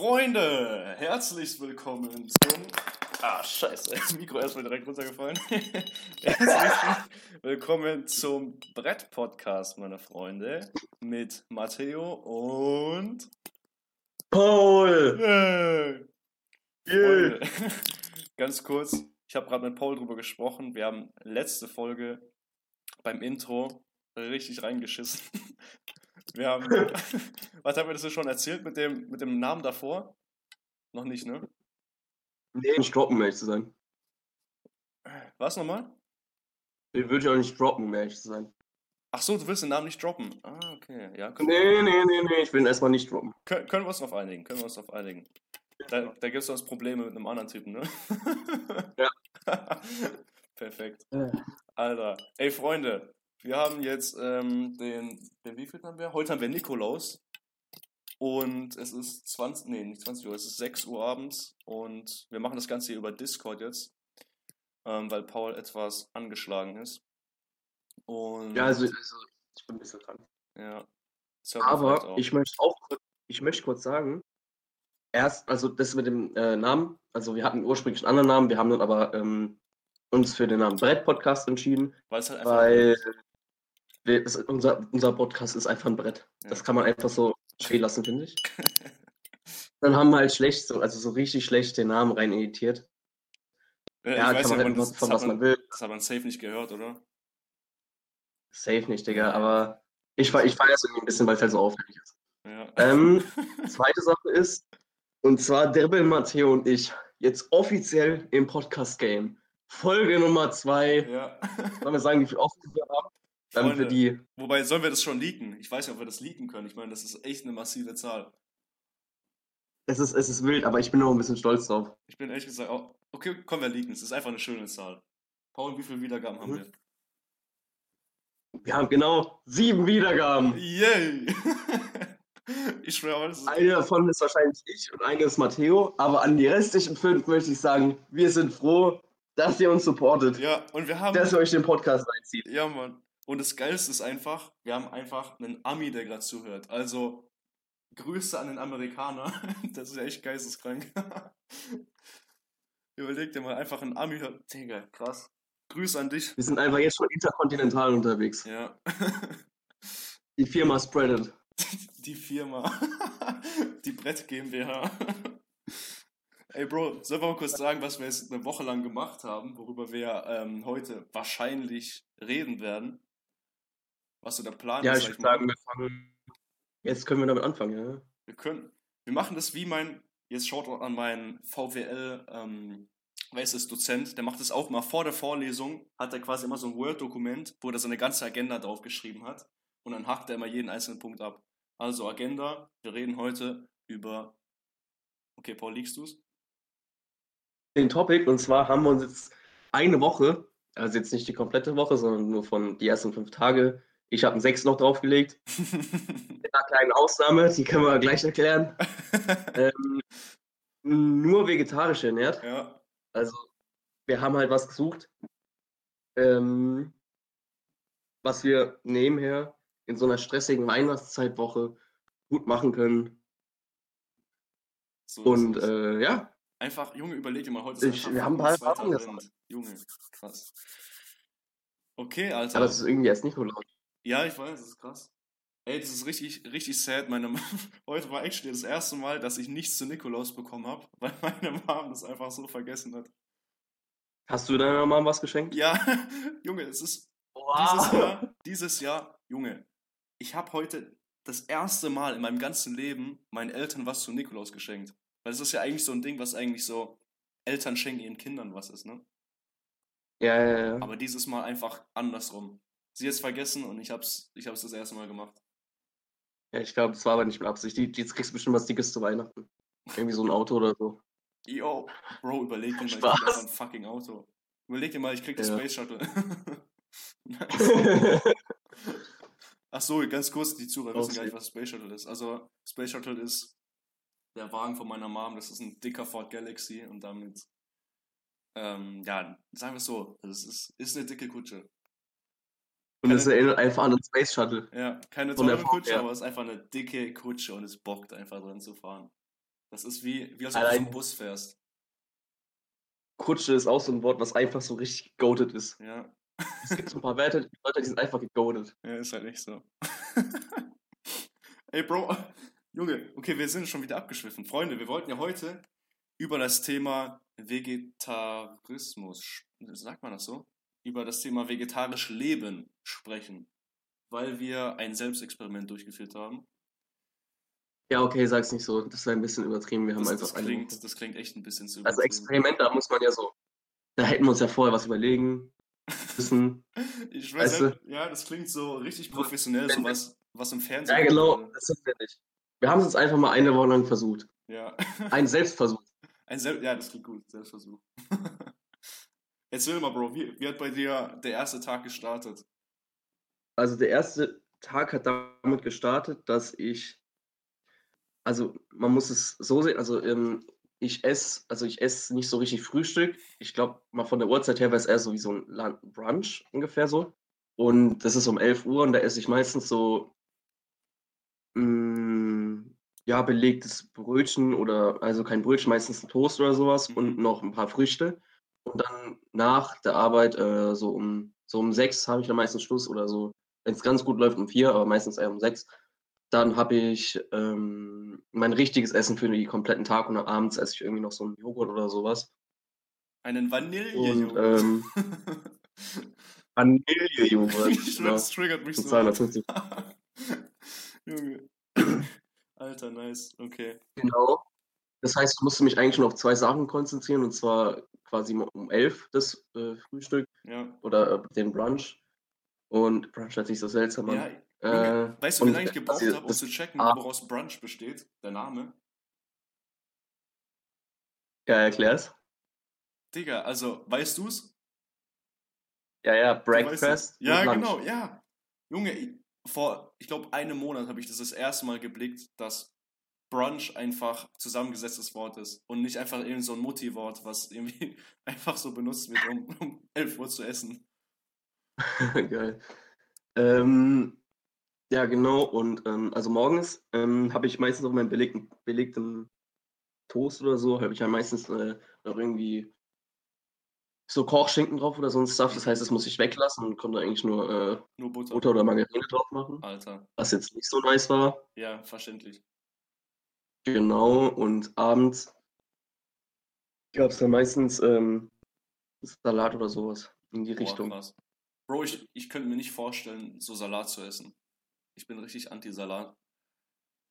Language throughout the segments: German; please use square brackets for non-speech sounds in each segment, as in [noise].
Freunde, herzlich willkommen zum. Ah, scheiße, das Mikro erstmal direkt runtergefallen. [laughs] herzlich willkommen zum Brett-Podcast, meine Freunde, mit Matteo und. Paul! Yeah. Freunde, [laughs] Ganz kurz, ich habe gerade mit Paul drüber gesprochen. Wir haben letzte Folge beim Intro richtig reingeschissen. Wir haben. [laughs] Was haben wir das schon erzählt mit dem, mit dem Namen davor? Noch nicht, ne? Nee, nicht droppen, um ehrlich zu sein. Was nochmal? Den würde ich auch nicht droppen, um ehrlich zu sein. Ach so, du willst den Namen nicht droppen. Ah, okay. Ja, können, Nee, nee, nee, nee, ich will ihn erstmal nicht droppen. können, können wir uns drauf einigen. Können wir uns drauf einigen. Da, da gibt es sonst Probleme mit einem anderen Typen, ne? Ja. [laughs] Perfekt. Alter. Ey, Freunde, wir haben jetzt ähm, den, den wie viel haben wir? Heute haben wir Nikolaus. Und es ist 20, nee, nicht 20 Uhr, es ist 6 Uhr abends. Und wir machen das Ganze hier über Discord jetzt. Ähm, weil Paul etwas angeschlagen ist. Und Ja, also, also ich bin ein bisschen dran. ja. Aber ich möchte auch kurz, ich möchte kurz sagen, erst, also das mit dem äh, Namen, also wir hatten ursprünglich einen anderen Namen, wir haben dann aber ähm, uns für den Namen Brett-Podcast entschieden, Weil es halt einfach. weil das, unser, unser Podcast ist einfach ein Brett. Das Ja. kann man einfach so stehen lassen, finde ich. [laughs] Dann haben wir halt schlecht, so, also so richtig schlecht den Namen rein editiert. Ja, Ja, kann man halt das, von, das, was man man, will. das hat man safe nicht gehört, oder? Safe nicht, Digga, aber ich, ich feiere es irgendwie ein bisschen, weil es halt so auffällig ist. Ja. Ähm, [laughs] zweite Sache ist, und zwar Dribbel Matteo und ich, jetzt offiziell im Podcast-Game. Folge Nummer zwei. ja. Sollen wir sagen, wie viel [laughs] Aufrufe wir haben? Freunde. die. Wobei, sollen wir das schon leaken? Ich weiß nicht, ob wir das leaken können. Ich meine, das ist echt eine massive Zahl. Es ist, es ist wild, aber ich bin auch ein bisschen stolz drauf. Ich bin ehrlich gesagt auch. Okay, komm, wir leaken. Es ist einfach eine schöne Zahl. Paul, wie viele Wiedergaben haben wir? Wir haben genau sieben Wiedergaben. Yay! [laughs] ich schwöre, das ist. Eine davon ist wahrscheinlich ich und eine ist Matteo, aber an die restlichen fünf möchte ich sagen, wir sind froh, dass ihr uns supportet, Ja, und wir haben. dass ihr euch den Podcast reinzieht. Ja, Mann. Und das Geilste ist einfach, wir haben einfach einen Ami, der gerade zuhört. Also, Grüße an den Amerikaner. [laughs] Das ist ja echt geisteskrank. [laughs] Überleg dir mal, einfach ein Ami hört. Digga, krass. Grüße an dich. Wir sind einfach jetzt schon interkontinental unterwegs. Ja. [laughs] Die Firma spreadet. Die Firma. Die Brett GmbH. Ey, Bro, sollen wir mal kurz sagen, was wir jetzt eine Woche lang gemacht haben, worüber wir ähm, heute wahrscheinlich reden werden? Was so der Plan Ja, ist, ich sag würde sagen, wir fangen. Jetzt können wir damit anfangen, ja. Wir können, wir machen das wie mein, jetzt schaut an meinen VWL, ähm, ist das, Dozent, der macht das auch mal vor der Vorlesung, hat er quasi immer so ein Word-Dokument, wo er seine ganze Agenda draufgeschrieben hat und dann hakt er immer jeden einzelnen Punkt ab. Also Agenda, wir reden heute über, okay, Paul, liegst du's? Den Topic, und zwar haben wir uns jetzt eine Woche, also jetzt nicht die komplette Woche, sondern nur von die ersten fünf Tage. Ich habe einen sechs noch draufgelegt. [laughs] Mit einer kleinen Ausnahme, die können wir gleich erklären. [laughs] ähm, nur vegetarisch ernährt. ja, Also, wir haben halt was gesucht, ähm, was wir nebenher in so einer stressigen Weihnachtszeitwoche gut machen können. so Und äh, ja, Einfach, Junge, überleg dir mal, heute Ich- wir haben ein paar Erfahrungen. Junge, krass. Okay, Alter. aber es ist irgendwie erst nicht so laut. Ja, ich weiß, das ist krass. Ey, das ist richtig, richtig sad. Meine Mom, [laughs] heute war actually das erste Mal, dass ich nichts zu Nikolaus bekommen habe, [laughs] weil meine Mom das einfach so vergessen hat. Hast du deiner Mama was geschenkt? Ja, [laughs] Junge, es ist dieses Jahr, dieses Jahr, Junge, ich habe heute das erste Mal in meinem ganzen Leben meinen Eltern was zu Nikolaus geschenkt. Weil es ist ja eigentlich so ein Ding, was eigentlich so Eltern schenken ihren Kindern was ist, ne? Ja, ja, ja. Aber dieses Mal einfach andersrum. Sie hat es vergessen und ich hab's, ich hab's das erste Mal gemacht. ja ich glaube, das war aber nicht mit Absicht. Die- Jetzt kriegst du bestimmt was Dickes zu Weihnachten. Irgendwie so ein Auto oder so. Yo, Bro, überleg dir mal, ich krieg Spaß. einfach ein fucking Auto. Überleg dir mal, ich krieg das Ja. Space Shuttle. [laughs] Ach so, ganz kurz, die Zuhörer wissen gar nicht, was Space Shuttle ist. Also, Space Shuttle ist der Wagen von meiner Mom, das ist ein dicker Ford Galaxy und damit, ähm, ja, sagen wir es so, das ist, ist eine dicke Kutsche. Und es erinnert einfach an den Space Shuttle. Ja, keine teure Form Kutsche, aber es ist einfach eine dicke Kutsche und es bockt einfach drin zu fahren. Das ist wie, wie als ob du zum Bus fährst. Kutsche ist auch so ein Wort, was einfach so richtig gegoated ist. Ja, Es gibt so ein paar Wörter, [laughs] Wörter die sind einfach gegoated. ja ist halt nicht so. [laughs] Ey, Bro, Junge, okay, wir sind schon wieder abgeschwiffen. Freunde, wir wollten ja heute über das Thema Vegetarismus, sagt man das so? Über das Thema vegetarisch Leben sprechen, weil wir ein Selbstexperiment durchgeführt haben. Ja, okay, sag's nicht so. Das wäre ein bisschen übertrieben. Wir haben Das, einfach das, klingt, das klingt echt ein bisschen zu Also übertrieben. Experiment, da muss man ja so. Da hätten wir uns ja vorher was überlegen [laughs] müssen. Ich weiß ja, das klingt so richtig professionell, so was, was im Fernsehen. Ja, genau, das sind wir nicht. Wir haben es jetzt einfach mal eine Woche lang versucht. Ja. Ein Selbstversuch. [laughs] Ein Sel ja, das klingt gut, Selbstversuch. [laughs] Erzähl mal, Bro, wie, wie hat bei dir der erste Tag gestartet? Also der erste Tag hat damit gestartet, dass ich, also man muss es so sehen, also ähm, ich esse, also ich esse nicht so richtig Frühstück. Ich glaube, mal von der Uhrzeit her wäre es eher so wie so ein Brunch ungefähr so. Und das ist um 11 Uhr und da esse ich meistens so, mh, ja, belegtes Brötchen oder, also kein Brötchen, meistens ein Toast oder sowas und noch ein paar Früchte. Und dann nach der Arbeit, äh, so um, so um sechs habe ich dann meistens Schluss oder so. Wenn es ganz gut läuft, um vier, aber meistens eher um sechs. Dann habe ich ähm, mein richtiges Essen für den kompletten Tag und abends esse ich irgendwie noch so einen Joghurt oder sowas. Einen Vanillejoghurt. ähm, [laughs] Vanillejoghurt. genau. das triggert mich so. 250. [laughs] Junge. [clears throat] Alter, nice. Okay. Genau. Das heißt, ich musste mich eigentlich nur auf zwei Sachen konzentrieren und zwar quasi um elf das äh, Frühstück Ja. oder äh, den Brunch. Und Brunch hört sich so seltsam an. Äh, weißt du, wie lange ich gebraucht habe, um zu checken, ah. woraus Brunch besteht? Der Name? Ja, erklär's. Digga, also, weißt du's? Ja, ja, Du weißt Breakfast. es. Ja, genau, ja. Junge, vor, ich glaube, einem Monat habe ich das das erste Mal geblickt, dass Brunch einfach zusammengesetztes Wort ist und nicht einfach irgend so ein Mutti-Wort, was irgendwie [laughs] einfach so benutzt wird, um, um 11 Uhr zu essen. [laughs] Geil. Ähm, ja, genau. Und ähm, also morgens ähm, habe ich meistens auf meinem belegten, belegten Toast oder so, habe ich ja meistens äh, noch irgendwie so Kochschinken drauf oder so ein Stuff. Das heißt, das muss ich weglassen und konnte eigentlich nur äh, Nur Butter. Butter oder Margarine drauf machen, Alter. was jetzt nicht so nice war. Ja, verständlich. Genau. Und abends gab es dann meistens ähm, Salat oder sowas in die Boah, Richtung. krass. Bro, ich, ich könnte mir nicht vorstellen, so Salat zu essen. Ich bin richtig anti-Salat.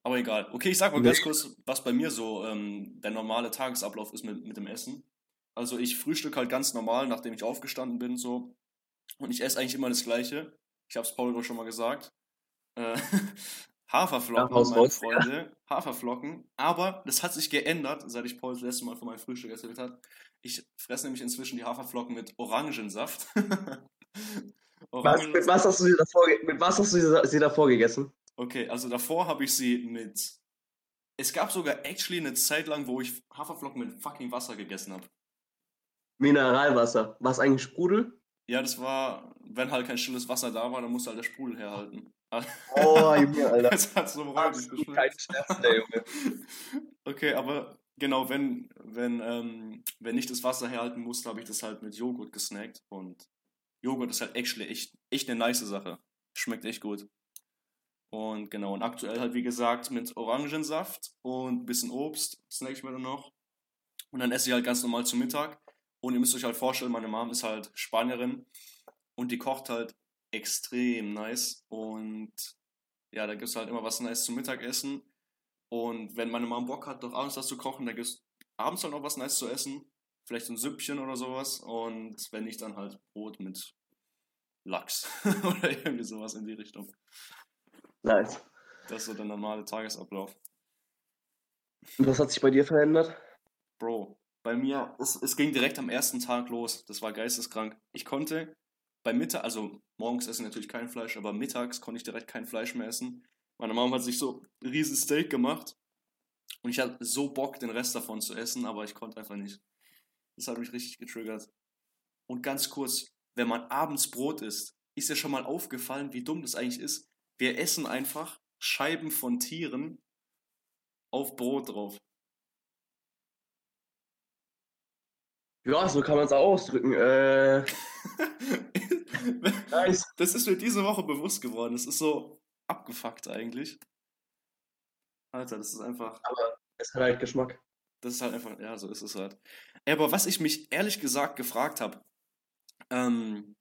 Aber egal. Okay, ich sag mal Nee. ganz kurz, was bei mir so ähm, der normale Tagesablauf ist mit, mit dem Essen. Also ich frühstück halt ganz normal, nachdem ich aufgestanden bin, so. Und ich esse eigentlich immer das Gleiche. Ich habe es Paul doch schon mal gesagt. Äh, [laughs] Haferflocken, Ja, meine raus, ja. Freunde. Haferflocken. Aber das hat sich geändert, seit ich Paul das letzte Mal von meinem Frühstück erzählt hat. Ich fresse nämlich inzwischen die Haferflocken mit Orangensaft. [laughs] Was, mit, was hast du sie davor, mit was hast du sie davor gegessen? Okay, also davor habe ich sie mit. Es gab sogar actually eine Zeit lang, wo ich Haferflocken mit fucking Wasser gegessen habe. Mineralwasser. Was eigentlich Sprudel? Ja, das war, wenn halt kein stilles Wasser da war, dann musste halt der Sprudel herhalten. Oh, Junge, [laughs] Alter. Das hat so Absolut kein. Scherz, der Junge. [laughs] Okay, aber genau, wenn, wenn, ähm, wenn ich das Wasser herhalten musste, habe ich das halt mit Joghurt gesnackt. Und Joghurt ist halt actually echt, echt eine nice Sache. Schmeckt echt gut. Und genau, und aktuell halt wie gesagt mit Orangensaft und ein bisschen Obst, snack ich mir dann noch. Und dann esse ich halt ganz normal zu Mittag. Und ihr müsst euch halt vorstellen, meine Mom ist halt Spanierin und die kocht halt extrem nice. Und ja, da gibt es halt immer was nice zum Mittagessen. Und wenn meine Mom Bock hat, doch abends was zu kochen, dann gibt es abends halt noch was nice zu essen. Vielleicht so ein Süppchen oder sowas. Und wenn nicht, dann halt Brot mit Lachs [laughs] oder irgendwie sowas in die Richtung. Nice. Das ist so der normale Tagesablauf. Und was hat sich bei dir verändert? Bro, bei mir, es, es ging direkt am ersten Tag los. Das war geisteskrank. Ich konnte bei Mittag, also morgens esse ich natürlich kein Fleisch, aber mittags konnte ich direkt kein Fleisch mehr essen. Meine Mama hat sich so ein riesen Steak gemacht. Und ich hatte so Bock, den Rest davon zu essen, aber ich konnte einfach nicht. Das hat mich richtig getriggert. Und ganz kurz, wenn man abends Brot isst, ist ja schon mal aufgefallen, wie dumm das eigentlich ist. Wir essen einfach Scheiben von Tieren auf Brot drauf. Ja, so kann man es ausdrücken. Äh. [laughs] Das ist mir diese Woche bewusst geworden. Das ist so abgefuckt eigentlich. Alter, das ist einfach. Aber es hat halt Geschmack. Das ist halt einfach, ja, so ist es halt. Aber was ich mich ehrlich gesagt gefragt habe, ähm,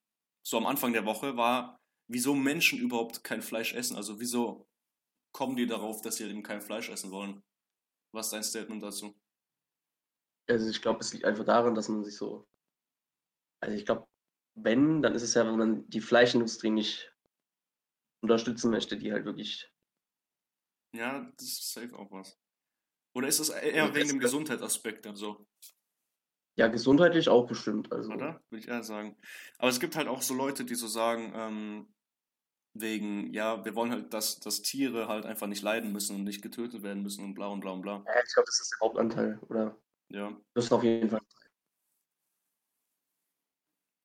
so am Anfang der Woche, war, wieso Menschen überhaupt kein Fleisch essen. Also wieso kommen die darauf, dass sie eben kein Fleisch essen wollen? Was ist dein Statement dazu? Also ich glaube, es liegt einfach daran, dass man sich so. Also ich glaube, wenn, dann ist es ja, wenn man die Fleischindustrie nicht unterstützen möchte, die halt wirklich. Ja, das ist safe auch was. Oder ist es eher Also wegen das- dem Gesundheitsaspekt dann so? Ja, gesundheitlich auch bestimmt. Also Oder? Würde ich eher sagen. Aber es gibt halt auch so Leute, die so sagen, ähm, wegen, ja, wir wollen halt, dass, dass Tiere halt einfach nicht leiden müssen und nicht getötet werden müssen und bla und bla und bla. ja, ich glaube, das ist der Hauptanteil. Oder Ja. das ist auf jeden Fall.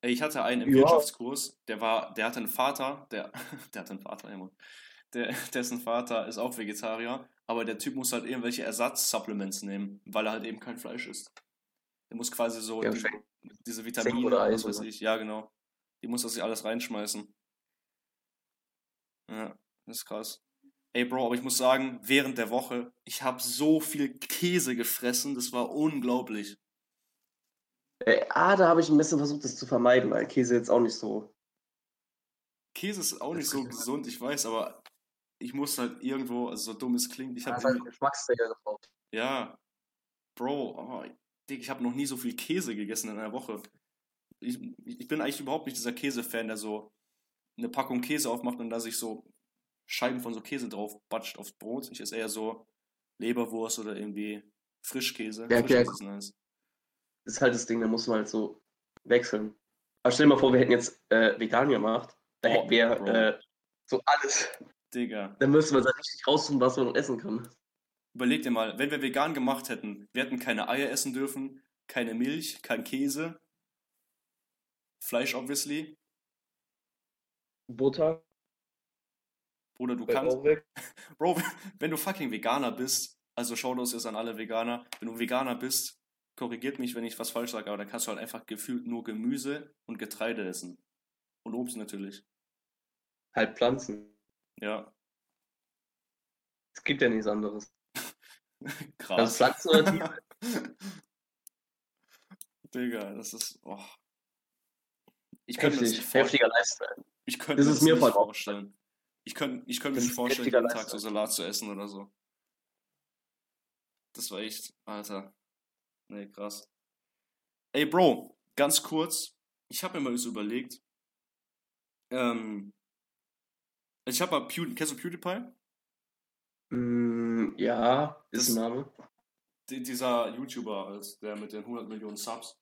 Ey, Ich hatte einen im Ja. Wirtschaftskurs, der war, der hatte einen Vater, der, [laughs] der hatte einen Vater, Mann. Der, [laughs] dessen Vater ist auch Vegetarier, aber der Typ muss halt irgendwelche Ersatzsupplements nehmen, weil er halt eben kein Fleisch isst. Der muss quasi so Ja, die, diese Vitamine, oder was Eisen, weiß ich, ja genau. Die muss er sich alles reinschmeißen. Ja, das ist krass. Ey Bro, aber ich muss sagen, während der Woche, ich habe so viel Käse gefressen, das war unglaublich. Äh, ah, da habe ich ein bisschen versucht, das zu vermeiden, weil Käse jetzt auch nicht so. Käse ist auch nicht so gesund, ich weiß, aber ich muss halt irgendwo, also so dumm es klingt, ich habe ist halt Geschmacksträger gebraucht. Ja, Bro, oh, Dick, ich habe noch nie so viel Käse gegessen in einer Woche. Ich, ich bin eigentlich überhaupt nicht dieser Käse-Fan, der so eine Packung Käse aufmacht und da sich so Scheiben von so Käse drauf batscht aufs Brot. Ich esse eher so Leberwurst oder irgendwie Frischkäse. Ja. Frischkäse ist nice. Das ist halt das Ding, da muss man halt so wechseln. Aber stell dir mal vor, wir hätten jetzt äh, vegan gemacht. Da Oh, hätten wir äh, so alles. Digga, Dann müsste man da richtig raussuchen, was man noch essen kann. überleg dir mal, wenn wir vegan gemacht hätten, wir hätten keine Eier essen dürfen, keine Milch, kein Käse, Fleisch obviously, Butter, oder du kannst. [laughs] Bro, wenn du fucking Veganer bist, also Shoutouts jetzt an alle Veganer, wenn du Veganer bist, korrigiert mich, wenn ich was falsch sage, aber dann kannst du halt einfach gefühlt nur Gemüse und Getreide essen. Und Obst natürlich. Halt Pflanzen. Ja, Es gibt ja nichts anderes. [laughs] Krass. Pflanzen oder Tiere? [laughs] Digga, das ist. Oh. Ich könnte das Heftig, vorstellen. heftiger Lifestyle. Ich könnte Das mir ist das mir voll vorstellen. Ich könnte ich könnte mir nicht vorstellen, jeden Tag so. Salat zu essen oder so. Das war echt, Alter. Nee, krass. Ey, Bro, ganz kurz. Ich habe mir mal so überlegt. Ähm, ich habe mal Pew kennst du PewDiePie? Mm, ja, ist ein Name. Die, dieser YouTuber, als der mit den 100 Millionen Subs.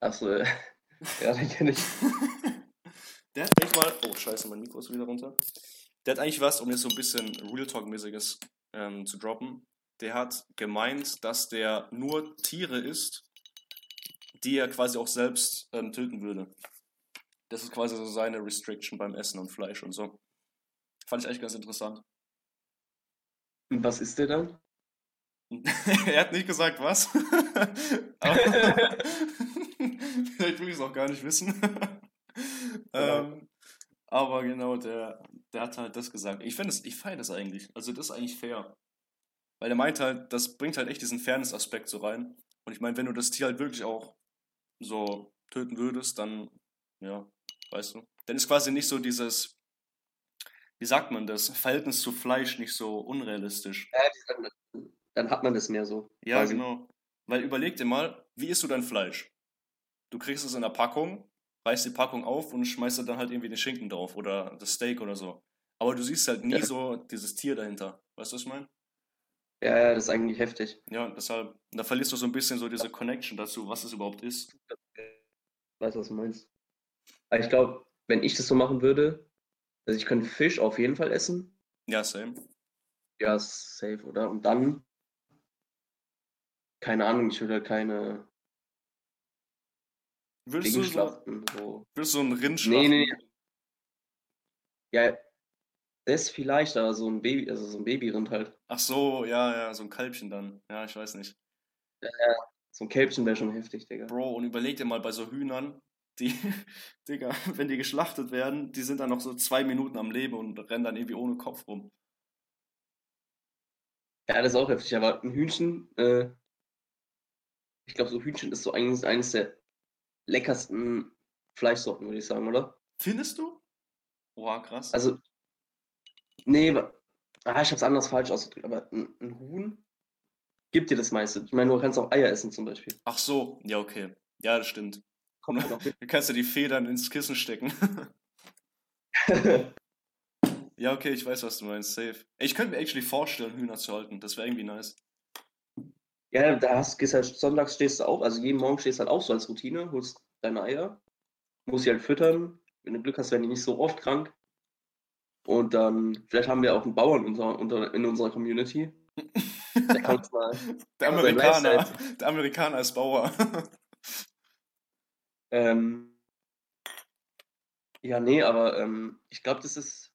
Achso, [laughs] ja, den kenne ich. [laughs] Der hat eigentlich mal. Oh, scheiße, mein Mikro ist wieder runter. Der hat eigentlich was, um jetzt so ein bisschen Real Talk-mäßiges ähm, zu droppen. Der hat gemeint, dass der nur Tiere isst, die er quasi auch selbst ähm, töten würde. Das ist quasi so seine Restriction beim Essen und Fleisch und so. Fand ich eigentlich ganz interessant. Und was ist der dann? [laughs] er hat nicht gesagt, was. [laughs] [laughs] Vielleicht will ich es auch gar nicht wissen. Ähm, aber genau, der, der hat halt das gesagt. Ich finde es, ich feiere das eigentlich. Also das ist eigentlich fair. Weil er meint halt, das bringt halt echt diesen Fairness-Aspekt so rein. Und ich meine, wenn du das Tier halt wirklich auch so töten würdest, dann, ja, weißt du. Dann ist quasi nicht so dieses, wie sagt man das, Verhältnis zu Fleisch nicht so unrealistisch. Ja, sagen, dann hat man das mehr so. Ja, quasi. genau. Weil überleg dir mal, wie isst du dein Fleisch? Du kriegst es in der Packung, reißt die Packung auf und schmeißt da dann halt irgendwie den Schinken drauf oder das Steak oder so. Aber du siehst halt nie Ja. so dieses Tier dahinter. Weißt du, was ich meine? Ja, ja, das ist eigentlich heftig. Ja, deshalb, da verlierst du so ein bisschen so diese Connection dazu, was es überhaupt ist. Weißt du, was du meinst? Aber ich glaube, wenn ich das so machen würde, also ich könnte Fisch auf jeden Fall essen. Ja, same. Ja, safe, oder? Und dann, keine Ahnung, ich würde keine Dinge du so, schlachten. So. würdest du einen Rind Nee, schlachten? nee, nee. Ja, das vielleicht, aber so ein Baby, also so ein Babyrind halt. Ach so, ja, ja, so ein Kalbchen dann. Ja, ich weiß nicht. So ein Kälbchen wäre schon heftig, Digga. Bro, und überleg dir mal bei so Hühnern, die, [laughs] Digga, wenn die geschlachtet werden, die sind dann noch so zwei Minuten am Leben und rennen dann irgendwie ohne Kopf rum. Ja, das ist auch heftig, aber ein Hühnchen, äh, ich glaube, so Hühnchen ist so eines, eines der leckersten Fleischsorten, würde ich sagen, oder? Findest du? Boah, krass. Also, nee, ah, ich habe es anders falsch ausgedrückt, aber ein, ein, Huhn gibt dir das meiste. Ich meine, du kannst auch Eier essen zum Beispiel. Ach so, ja, okay. Ja, das stimmt. Kommt halt auch [laughs] Du kannst ja die Federn ins Kissen stecken. [laughs] ja, okay, ich weiß, was du meinst. Safe. Ich könnte mir actually vorstellen, Hühner zu halten. Das wäre irgendwie nice. Ja, da hast, gehst halt, sonntags stehst du auf, also jeden Morgen stehst du halt auf, so als Routine, holst deine Eier, musst sie halt füttern. Wenn du Glück hast, werden die nicht so oft krank. Und dann, vielleicht haben wir auch einen Bauern unter, unter, in unserer Community. Der, mal, [laughs] der Amerikaner, der Amerikaner als Bauer. [laughs] ähm, ja, nee, aber ähm, ich glaube, das ist,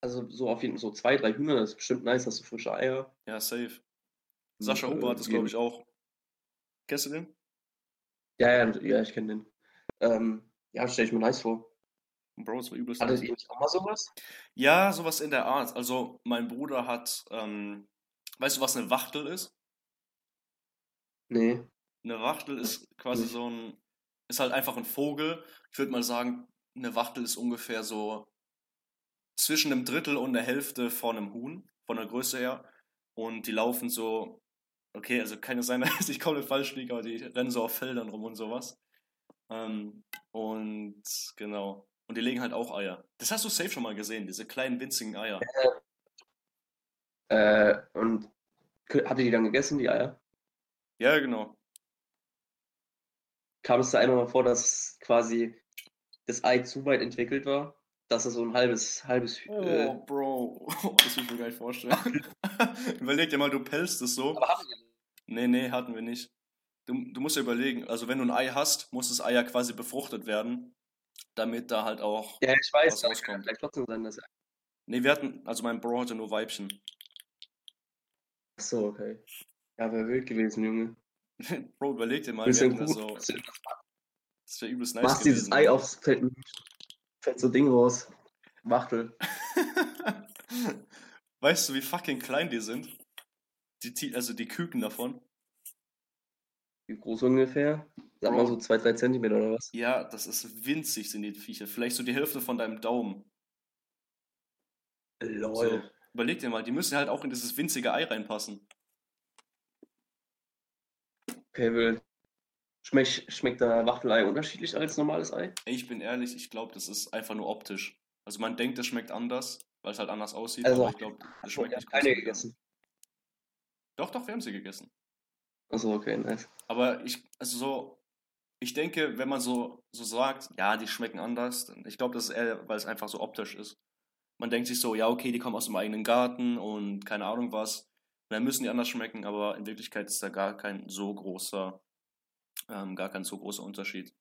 also so auf jeden Fall so zwei, drei Hühner, das ist bestimmt nice, hast du frische Eier. Ja, safe. Sascha Huber hat das, glaube ich, auch. Kennst du den? Ja, ja, ja ich kenne den. Ähm, ja, stelle ich mir nice vor. Bro, das war übelst. Hattet ihr nicht auch mal sowas? Ja, sowas in der Art. Also, mein Bruder hat, ähm, weißt du, was eine Wachtel ist? Nee. Eine Wachtel ist quasi so ein, ist halt einfach ein Vogel. Ich würde mal sagen, eine Wachtel ist ungefähr so zwischen einem Drittel und der Hälfte von einem Huhn, von der Größe her. Und die laufen so Okay, also kann es sein, [laughs] dass ich komplett falsch liege, aber die rennen so auf Feldern rum und sowas. Ähm, und genau. Und die legen halt auch Eier. Das hast du safe schon mal gesehen, diese kleinen winzigen Eier. Äh, und habt ihr die dann gegessen, die Eier? Ja, genau. Kam es da einmal vor, dass quasi das Ei zu weit entwickelt war? Dass es so ein halbes, halbes. Oh, äh, Bro, [laughs] das will ich mir gar nicht vorstellen. [laughs] Überleg dir mal, du pelst es so. Aber hatten wir nicht. Nee, nee, hatten wir nicht. Du, du musst ja überlegen, also wenn du ein Ei hast, muss das Ei ja quasi befruchtet werden, damit da halt auch ja, ich weiß, was rauskommt. Vielleicht trotzdem sein, dass Nee, wir hatten, also mein Bro hatte nur Weibchen. Achso, okay. Ja, wäre wild gewesen, Junge. [laughs] Bro, überleg dir mal, wir hatten so. Das wäre übelst nice. Machst dieses Ei aufs Feld, fällt so Ding raus. Wachtel. [laughs] weißt du, wie fucking klein die sind? Die, also die Küken davon. Wie groß ungefähr? Sag mal so 2-3 Zentimeter oder was? Ja, das ist winzig, sind die Viecher. Vielleicht so die Hälfte von deinem Daumen. Lol. So, überleg dir mal, die müssen halt auch in dieses winzige Ei reinpassen. Okay, wild. Schmeckt, schmeckt da Wachtelei unterschiedlich als normales Ei? Ich bin ehrlich, ich glaube, das ist einfach nur optisch. Also man denkt, das schmeckt anders, weil es halt anders aussieht, also, aber ich glaube, das schmeckt nicht keine gegessen. Doch, doch, wir haben sie gegessen. Achso, okay, nice. Aber ich, also so, ich denke, wenn man so, so sagt, ja, die schmecken anders, ich glaube, das ist eher, weil es einfach so optisch ist. Man denkt sich so, ja, okay, die kommen aus dem eigenen Garten und keine Ahnung was. Und dann müssen die anders schmecken, aber in Wirklichkeit ist da gar kein so großer, ähm, gar kein so großer Unterschied.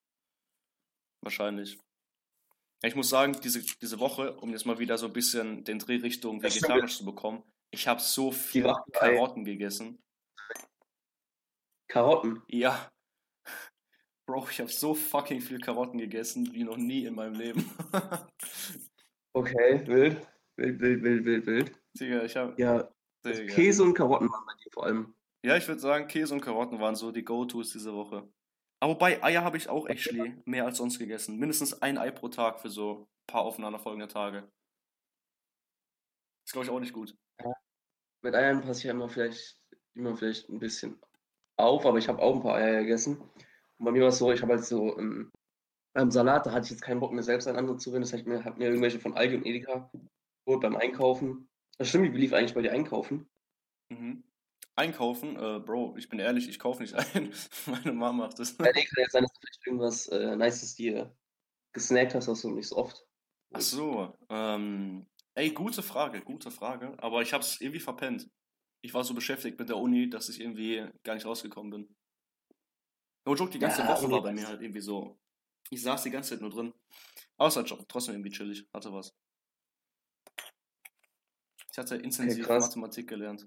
Wahrscheinlich. Ich muss sagen, diese, diese Woche, um jetzt mal wieder so ein bisschen den Dreh Richtung vegetarisch zu bekommen, ich habe so viel Karotten gegessen. Karotten? Ja. [laughs] Bro, ich habe so fucking viel Karotten gegessen wie noch nie in meinem Leben. [laughs] okay, wild. Wild, wild, wild, wild, wild. Digga, ich habe. Ja. Käse und Karotten waren bei dir vor allem. Ja, ich würde sagen, Käse und Karotten waren so die Go-Tos diese Woche. Aber bei Eier habe ich auch actually mehr als sonst gegessen. Mindestens ein Ei pro Tag für so ein paar aufeinanderfolgende Tage. Ist, glaube ich, auch nicht gut. Ja. Mit Eiern passe ich ja immer vielleicht, immer vielleicht ein bisschen auf, aber ich habe auch ein paar Eier gegessen. Und bei mir war es so, ich habe halt so ähm, beim Salat, da hatte ich jetzt keinen Bock mehr selbst ein anderes zu reden. Das heißt, ich mir, habe mir irgendwelche von Aldi und Edeka geholt beim Einkaufen. Das stimmt, wie lief eigentlich bei dir einkaufen? Mhm. Einkaufen, äh, Bro, ich bin ehrlich, ich kaufe nicht [laughs] ein. Meine Mama macht das. Ja, kann jetzt sein, dass du vielleicht irgendwas äh, Nices dir gesnackt hast, was du nicht so oft. Ach so, ähm, ey, gute Frage, gute Frage. Aber ich hab's irgendwie verpennt. Ich war so beschäftigt mit der Uni, dass ich irgendwie gar nicht rausgekommen bin. No joke, die ganze ja, Woche war bei mir halt irgendwie so. Ich saß die ganze Zeit nur drin. Außer Job, trotzdem irgendwie chillig, hatte was. Ich hatte intensiv okay, Mathematik gelernt.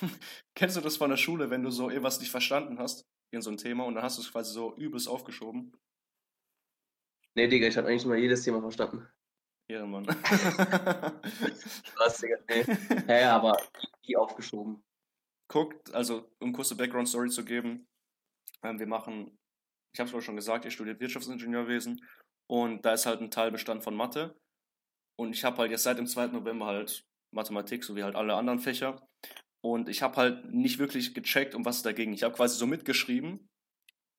[laughs] Kennst du das von der Schule, wenn du so irgendwas nicht verstanden hast irgend so ein Thema und dann hast du es quasi so übelst aufgeschoben. Nee, Digga, ich habe eigentlich mal jedes Thema verstanden. Ehrenmann. [laughs] Spaß, Digga. Nee. [laughs] Hä, aber die aufgeschoben. Guckt, also um kurze Background-Story zu geben, ähm, wir machen, ich habe es schon gesagt, ihr studiert Wirtschaftsingenieurwesen und da ist halt ein Teilbestand von Mathe und ich habe halt jetzt seit dem 2. November halt Mathematik, so wie halt alle anderen Fächer und ich habe halt nicht wirklich gecheckt, um was es dagegen. Ich habe quasi so mitgeschrieben.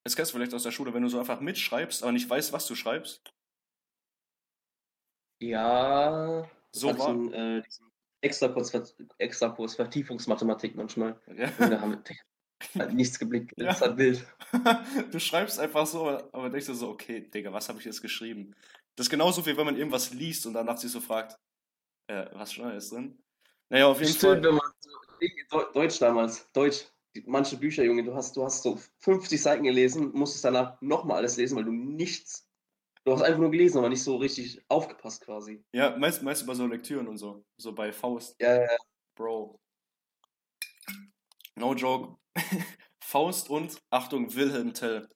Das kennst du vielleicht aus der Schule, wenn du so einfach mitschreibst, aber nicht weißt, was du schreibst. Ja, So war. einen, äh, diesen Extrakurs, Extrakurs Vertiefungsmathematik manchmal. Ja. Und da haben wir [laughs] hat nichts geblickt. Ja. Das hat Bild. [laughs] du schreibst einfach so, aber denkst dir so, okay, Digga, was habe ich jetzt geschrieben? Das ist genauso wie wenn man irgendwas liest und danach sich so fragt, äh, was alles drin? Naja, auf jeden Stimmt, Fall. wenn man so, Deu- Deutsch damals, Deutsch, manche Bücher, Junge, du hast, du hast so 50 Seiten gelesen, musstest danach nochmal alles lesen, weil du nichts, du hast einfach nur gelesen, aber nicht so richtig aufgepasst quasi. Ja, meist, meist bei so Lektüren und so. So bei Faust, Ja, ja, ja. Bro. No joke. [laughs] Faust und, Achtung, Wilhelm Tell.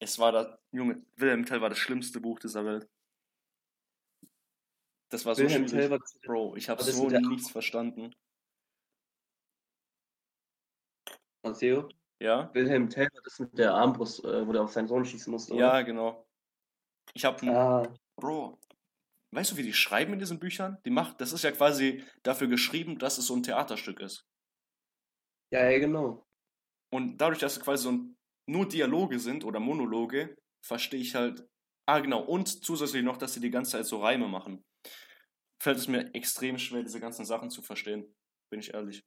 Es war das, Junge, Wilhelm Tell war das schlimmste Buch dieser Welt. Das war so Wilhelm schwierig. Tell war das, Bro, ich habe so nichts verstanden. Matteo, Ja? Wilhelm Tell war das mit der Armbrust, äh, wo der auf seinen Sohn schießen musste, oder? Ja, genau. Ich habe Ah, Bro, weißt du, wie die schreiben in diesen Büchern? Die macht, das ist ja quasi dafür geschrieben, dass es so ein Theaterstück ist. ja, ja, genau. Und dadurch, dass es quasi so ein, nur Dialoge sind oder Monologe, verstehe ich halt. Ah, genau. Und zusätzlich noch, dass sie die ganze Zeit so Reime machen. Fällt es mir extrem schwer, diese ganzen Sachen zu verstehen. Bin ich ehrlich.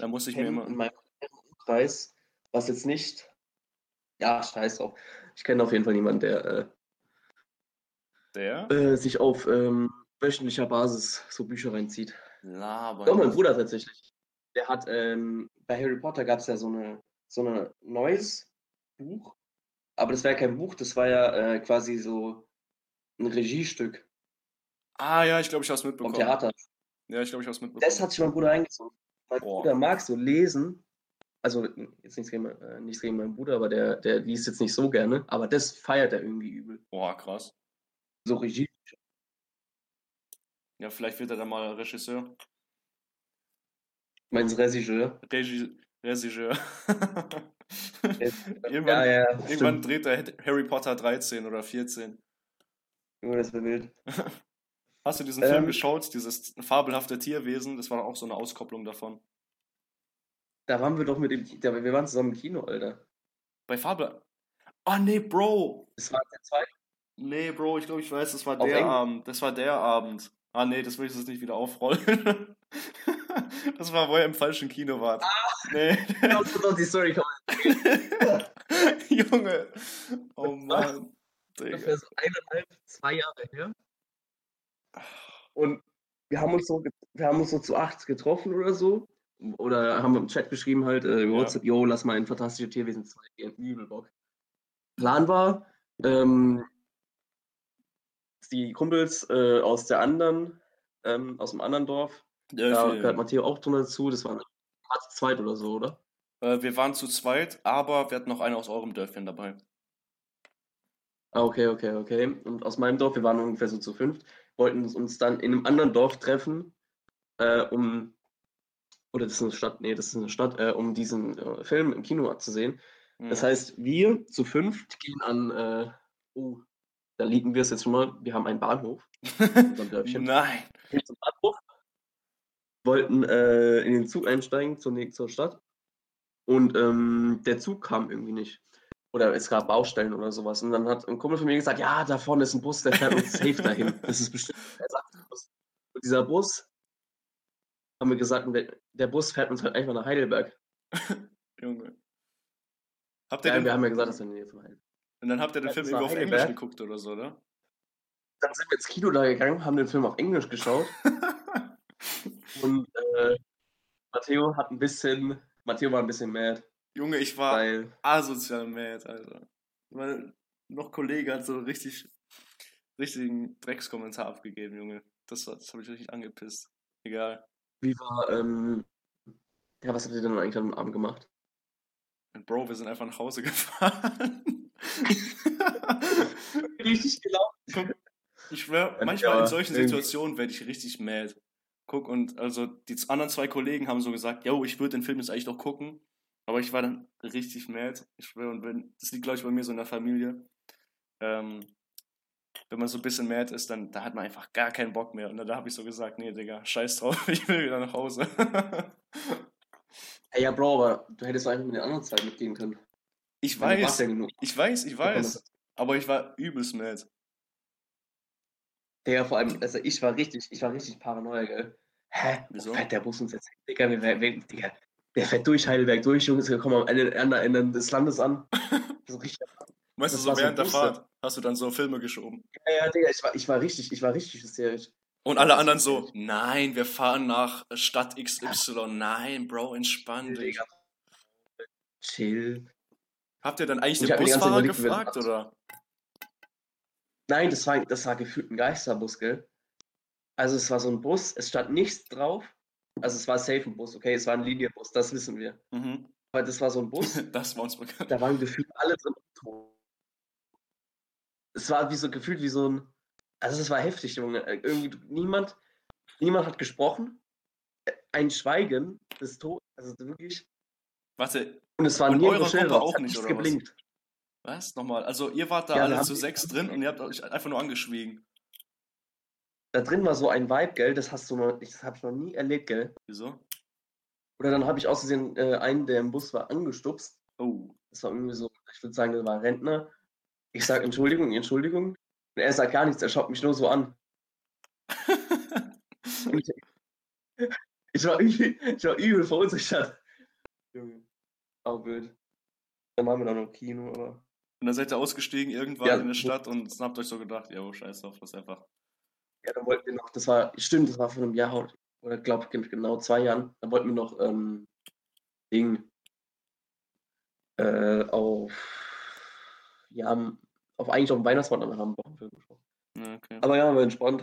Da muss ich mir kenne immer. in meinem Umkreis, was jetzt nicht, ja, scheiß drauf. Ich kenne auf jeden Fall niemanden, der Der? äh, äh, sich auf ähm, wöchentlicher Basis so Bücher reinzieht. Laber. Doch, mein Bruder tatsächlich. Der hat, ähm, bei Harry Potter gab es ja so eine, so eine neues Buch, aber das war ja kein Buch, das war ja äh, quasi so ein Regiestück Ah, ja, ich glaube, ich habe es vom mitbekommen. Theater. Ja, ich glaube, ich habe es mitbekommen. Das hat sich mein Bruder eingezogen. Mein Boah. Bruder mag so lesen. Also jetzt nichts gegen, äh, nichts gegen meinen Bruder, aber der, der liest jetzt nicht so gerne. Aber das feiert er irgendwie übel. Boah, krass. So Regie. Ja, vielleicht wird er dann mal Regisseur. Meinst du Regisseur? Regi Regisseur. [laughs] [laughs] Ja, irgendwann ja, irgendwann stimmt. dreht er Harry Potter 13 oder 14. Junge, das wäre wild. [laughs] Hast du diesen Film Ähm. geschaut, dieses fabelhafte Tierwesen? Das war auch so eine Auskopplung davon. Da waren wir doch mit dem, da, wir waren zusammen im Kino, Alter. Bei Fabel. Ah, nee, Bro. Das war der zweite. Nee, Bro, ich glaube, ich weiß, das war Auf der Englisch? Abend. Das war der Abend. Ah, nee, das will ich jetzt nicht wieder aufrollen. [laughs] das war, wo ihr im falschen Kino wart. Nee. Doch, doch, die Story. [laughs] Junge. Oh Mann. Digga. ungefähr so eineinhalb, zwei Jahre her. Und wir haben uns so, wir haben uns so zu acht getroffen oder so. Oder haben im Chat geschrieben halt, äh, über Ja. WhatsApp, yo, lass mal in Fantastische Tierwesen 2 gehen. Übel Bock. Plan war, ähm, die Kumpels äh, aus der anderen, ähm, aus dem anderen Dorf, Der da gehört Matteo auch drunter dazu, das waren zu zweit oder so, oder? Äh, wir waren zu zweit, aber wir hatten noch einen aus eurem Dörfchen dabei. Ah, okay, okay, okay. Und aus meinem Dorf, wir waren ungefähr so zu fünft, wollten uns dann in einem anderen Dorf treffen, äh, um, oder das ist eine Stadt, nee, das ist eine Stadt, äh, um diesen äh, Film im Kino zu sehen. Das Mhm. heißt, wir zu fünft gehen an, äh, oh, da liegen wir es jetzt schon mal, wir haben einen Bahnhof, in unserem Dörfchen. [laughs] Nein. Gehen zum Bahnhof, wollten äh, in den Zug einsteigen zur, zur Stadt und ähm, der Zug kam irgendwie nicht. Oder es gab Baustellen oder sowas. Und dann hat ein Kumpel von mir gesagt, ja, da vorne ist ein Bus, der fährt uns [laughs] safe dahin. Das ist bestimmt. Und dieser Bus, haben wir gesagt, der, Bus fährt uns halt einfach nach Heidelberg. [laughs] Junge. Habt ihr Ja, den, wir haben ja gesagt, dass wir in der Nähe von Heidelberg und dann habt ihr den Film irgendwie auf Englisch geguckt oder so, oder? Dann sind wir ins Kino da gegangen, haben den Film auf Englisch geschaut. [laughs] Und äh, Matteo hat ein bisschen, Matteo war ein bisschen mad, Junge, ich war weil asozial mad, Alter. Weil noch Kollege hat so einen richtig, richtigen Dreckskommentar abgegeben, Junge. Das, war- das habe ich richtig angepisst. Egal. Wie war, ähm, ja, was habt ihr denn eigentlich am Abend gemacht? Bro, wir sind einfach nach Hause [laughs] gefahren. [laughs] Richtig gelaufen. Ich schwör, Ja, manchmal in aber solchen Situationen werde ich richtig mad. Guck, und also die anderen zwei Kollegen haben so gesagt, yo, ich würde den Film jetzt eigentlich doch gucken. Aber ich war dann richtig mad. Ich schwör, und wenn, das liegt, glaube ich, bei mir so in der Familie. Ähm, wenn man so ein bisschen mad ist, dann da hat man einfach gar keinen Bock mehr. Und da, da habe ich so gesagt, nee, Digga, scheiß drauf, [laughs] ich will wieder nach Hause. Ey, ja, Bro, aber du hättest einfach mit den anderen zwei mitgehen können. ich weiß, ja genug. ich weiß, ich weiß. Aber ich war übelst mad. Ja, vor allem, also ich war richtig, ich war richtig paranoia, gell? Hä? Wieso? Fährt der Bus uns jetzt hin? Digga, wir, wir, Digga, der fährt durch Heidelberg durch, Jungs, wir kommen am Ende, Ende, des Landes an. [laughs] So richtig, Weißt du, so war so während der. Fahrt hast du dann so Filme geschoben. ja, ja, Digga, ich war, ich war richtig, ich war richtig hysterisch. Und alle anderen so, nein, wir fahren nach Stadt XY. Nein, Bro, entspann dich. Digga. Chill. Habt ihr dann eigentlich Ich den Busfahrer gefragt, oder? Nein, das war, das war gefühlt ein Geisterbus, gell? Also es war so ein Bus, es stand nichts drauf. Also es war safe ein Bus, okay, es war ein Linienbus, das wissen wir. Mhm. Aber das war so ein Bus, [laughs] Das war uns bekannt. da waren gefühlt alle drin. Es war wie so gefühlt wie so ein. Also es war heftig, Junge. Äh, Irgendwie niemand, niemand hat gesprochen. Äh, Ein Schweigen des Todes. Also wirklich. Warte, Und es war Und eure Gruppe auch nicht, oder geblinkt. was? Nochmal. Also ihr wart da Ja, alle zu sechs drin und ihr habt euch einfach nur angeschwiegen. Da drin war so ein Vibe, gell, das hast du noch, das habe ich noch nie erlebt, gell. Wieso? Oder dann habe ich aus Versehen äh, einen, der im Bus war, angestupst. Oh. Das war irgendwie so, ich würde sagen, das war Rentner. Ich sage Entschuldigung, Entschuldigung. Und er sagt gar nichts, er schaut mich nur so an. [laughs] Ich, war übel, ich war übel verunsichert. Junge. Auch wild. Dann waren wir dann noch Kino, aber. Und dann seid ihr ausgestiegen irgendwann Ja. in der Stadt und dann habt euch so gedacht, ja, scheiß drauf, das ist einfach. Ja, dann wollten wir noch, das war, stimmt, das war vor einem Jahr oder glaube genau zwei Jahren. Da wollten wir noch ähm, Ding äh, auf ja, auf eigentlich auf dem Weihnachtsmarkt nach Hamburg gesprochen. Ja, okay. Aber ja, war entspannt.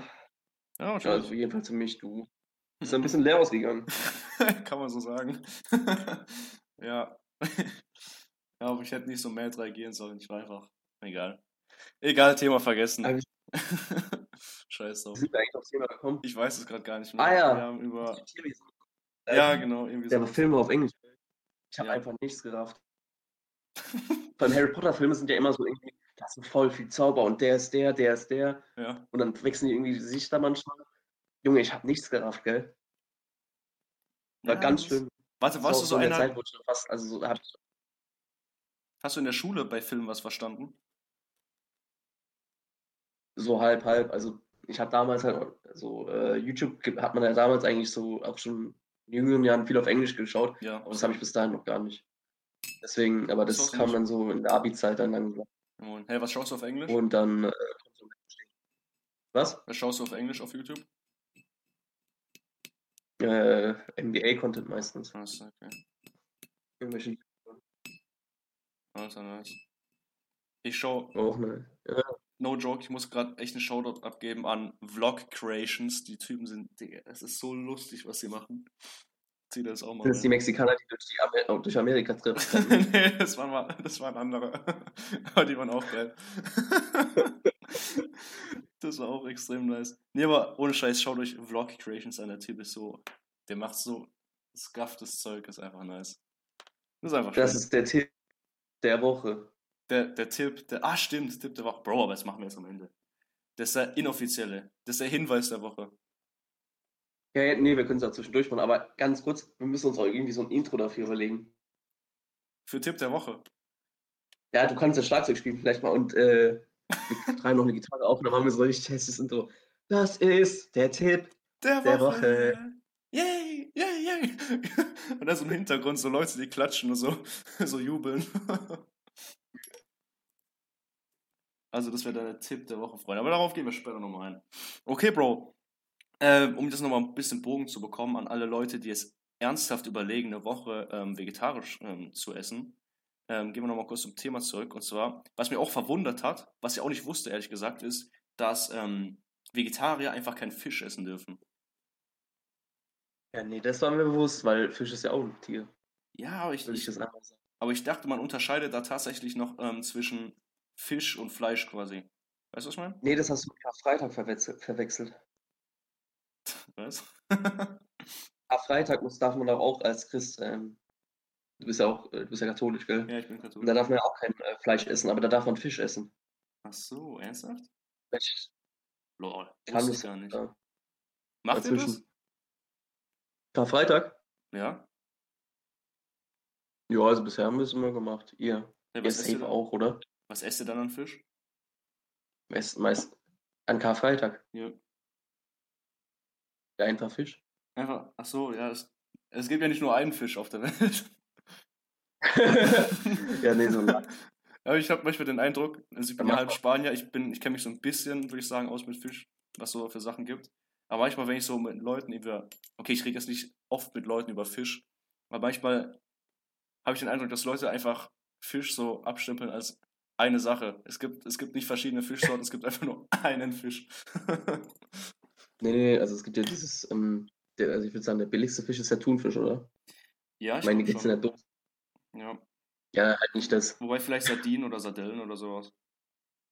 Ja, Also wahrscheinlich. jedenfalls für mich, du. [laughs] Ist ein bisschen leer ausgegangen. Kann man so sagen. [laughs] ja. Ja, aber ich hätte nicht so mad reagieren sollen. Ich war einfach. Egal. Egal, Thema vergessen. Aber [laughs] Scheiß drauf. sind wir eigentlich aufs Thema gekommen? Ich weiß es gerade gar nicht mehr. Ah, ja. Wir haben über. Ja, genau, irgendwie Der so. Film war auf Englisch. Ich habe Ja. einfach nichts gerafft. [laughs] Beim Harry Potter Filme sind ja immer so irgendwie, das sind voll viel Zauber und der ist der, der ist der. Ja. Und dann wechseln die irgendwie die Gesichter manchmal. Junge, ich habe nichts gerafft, gell? War Ja, ganz schlimm. Warte, warst war du so der einer. Zeit, wo ich fast, also so, hab ich, Hast du in der Schule bei Filmen was verstanden? so halb, halb. Also ich habe damals halt so, äh, YouTube hat man ja damals eigentlich so auch schon in jüngeren Jahren viel auf Englisch geschaut, Ja. aber das habe ich bis dahin noch gar nicht. Deswegen, aber Das kam dann so in der Abi-Zeit dann langsam. Hey, was schaust du auf Englisch? Und dann, äh, was? Was schaust du auf Englisch auf YouTube? Äh, NBA-Content meistens. Achso, okay. Irgendwelche Also nice. Ich schau, auch, ne? Ja, no joke, ich muss gerade echt einen Shoutout abgeben an Vlog Creations. Die Typen sind, Digga, es ist so lustig, was sie machen. Zieh das auch mal sind es die. Mexikaner, die durch, die Amer oh, durch Amerika treffen? [laughs] nee, das waren, mal, das waren andere. [laughs] aber die waren auch geil. [laughs] das war auch extrem nice. Nee, aber ohne Scheiß, schaut euch Vlog Creations an. Der Typ ist so, der macht so scufftes Zeug, ist einfach nice. Das ist einfach Das schön. ist der Tipp der Woche. Der, der Tipp, der, ah stimmt, Tipp der Woche. Bro, aber das machen wir jetzt am Ende. Das ist der inoffizielle, das ist der Hinweis der Woche. Ja, ja, nee, wir können es auch zwischendurch machen, aber ganz kurz, wir müssen uns auch irgendwie so ein Intro dafür überlegen. Für Tipp der Woche. Ja, du kannst das Schlagzeug spielen vielleicht mal und äh, wir [laughs] treiben noch eine Gitarre auf und dann machen wir so ein richtig hässliches Intro. Das ist der Tipp. Der Woche. Der Woche. Yay, yay, yay. [laughs] Und da so im Hintergrund so Leute, die klatschen und so, [laughs] so jubeln. [laughs] Also das wäre der Tipp der Woche, Freunde. Aber darauf gehen wir später nochmal ein. Okay, Bro. Ähm, um das nochmal ein bisschen Bogen zu bekommen an alle Leute, die es ernsthaft überlegen, eine Woche ähm, vegetarisch ähm, zu essen, ähm, gehen wir nochmal kurz zum Thema zurück. Und zwar, was mir auch verwundert hat, was ich auch nicht wusste, ehrlich gesagt, ist, dass ähm, Vegetarier einfach keinen Fisch essen dürfen. Ja, nee, das war mir bewusst, weil Fisch ist ja auch ein Tier. Ja, aber ich, Würde ich das sagen. Aber ich dachte, man unterscheidet da tatsächlich noch ähm, zwischen Fisch und Fleisch quasi. Weißt du, was ich meine? Nee, das hast du mit Karfreitag verwechselt. verwechselt. [laughs] Was? [laughs] Karfreitag muss, darf man doch auch als Christ, ähm, du bist ja auch, äh, du bist ja katholisch, gell? ja, ich bin Und da katholisch. darf man ja auch kein äh, Fleisch essen, aber da darf man Fisch essen. Ach so, ernsthaft? Ich Lol, kann es ich gar nicht. ja, Macht ihr das? Karfreitag? Ja? Ja, also bisher haben wir es immer gemacht. Ihr, ja ihr safe auch, oder? was esst ihr dann an Fisch? Meist, meist an Karfreitag. Ja. Einfach Fisch. Einfach, ach so, ja, es, es gibt ja nicht nur einen Fisch auf der Welt. [laughs] ja, nee, so lang. [laughs] Aber ich habe manchmal den Eindruck, also ich bin Ja, halb. Spanier, ich bin, ich kenne mich so ein bisschen, würde ich sagen, aus mit Fisch, was so für Sachen gibt. Aber manchmal, wenn ich so mit Leuten über, okay, ich rede jetzt nicht oft mit Leuten über Fisch, aber manchmal habe ich den Eindruck, dass Leute einfach Fisch so abstempeln als eine Sache. Es gibt, es gibt nicht verschiedene Fischsorten, es gibt einfach nur [laughs] einen Fisch. [laughs] Nee, nee, also es gibt ja dieses, ähm, der, also ich würde sagen, der billigste Fisch ist der Thunfisch, oder? ja, Ich meine, die gibt's in der Dose. Ja. Ja, halt nicht das. Wobei vielleicht Sardinen oder Sardellen oder sowas.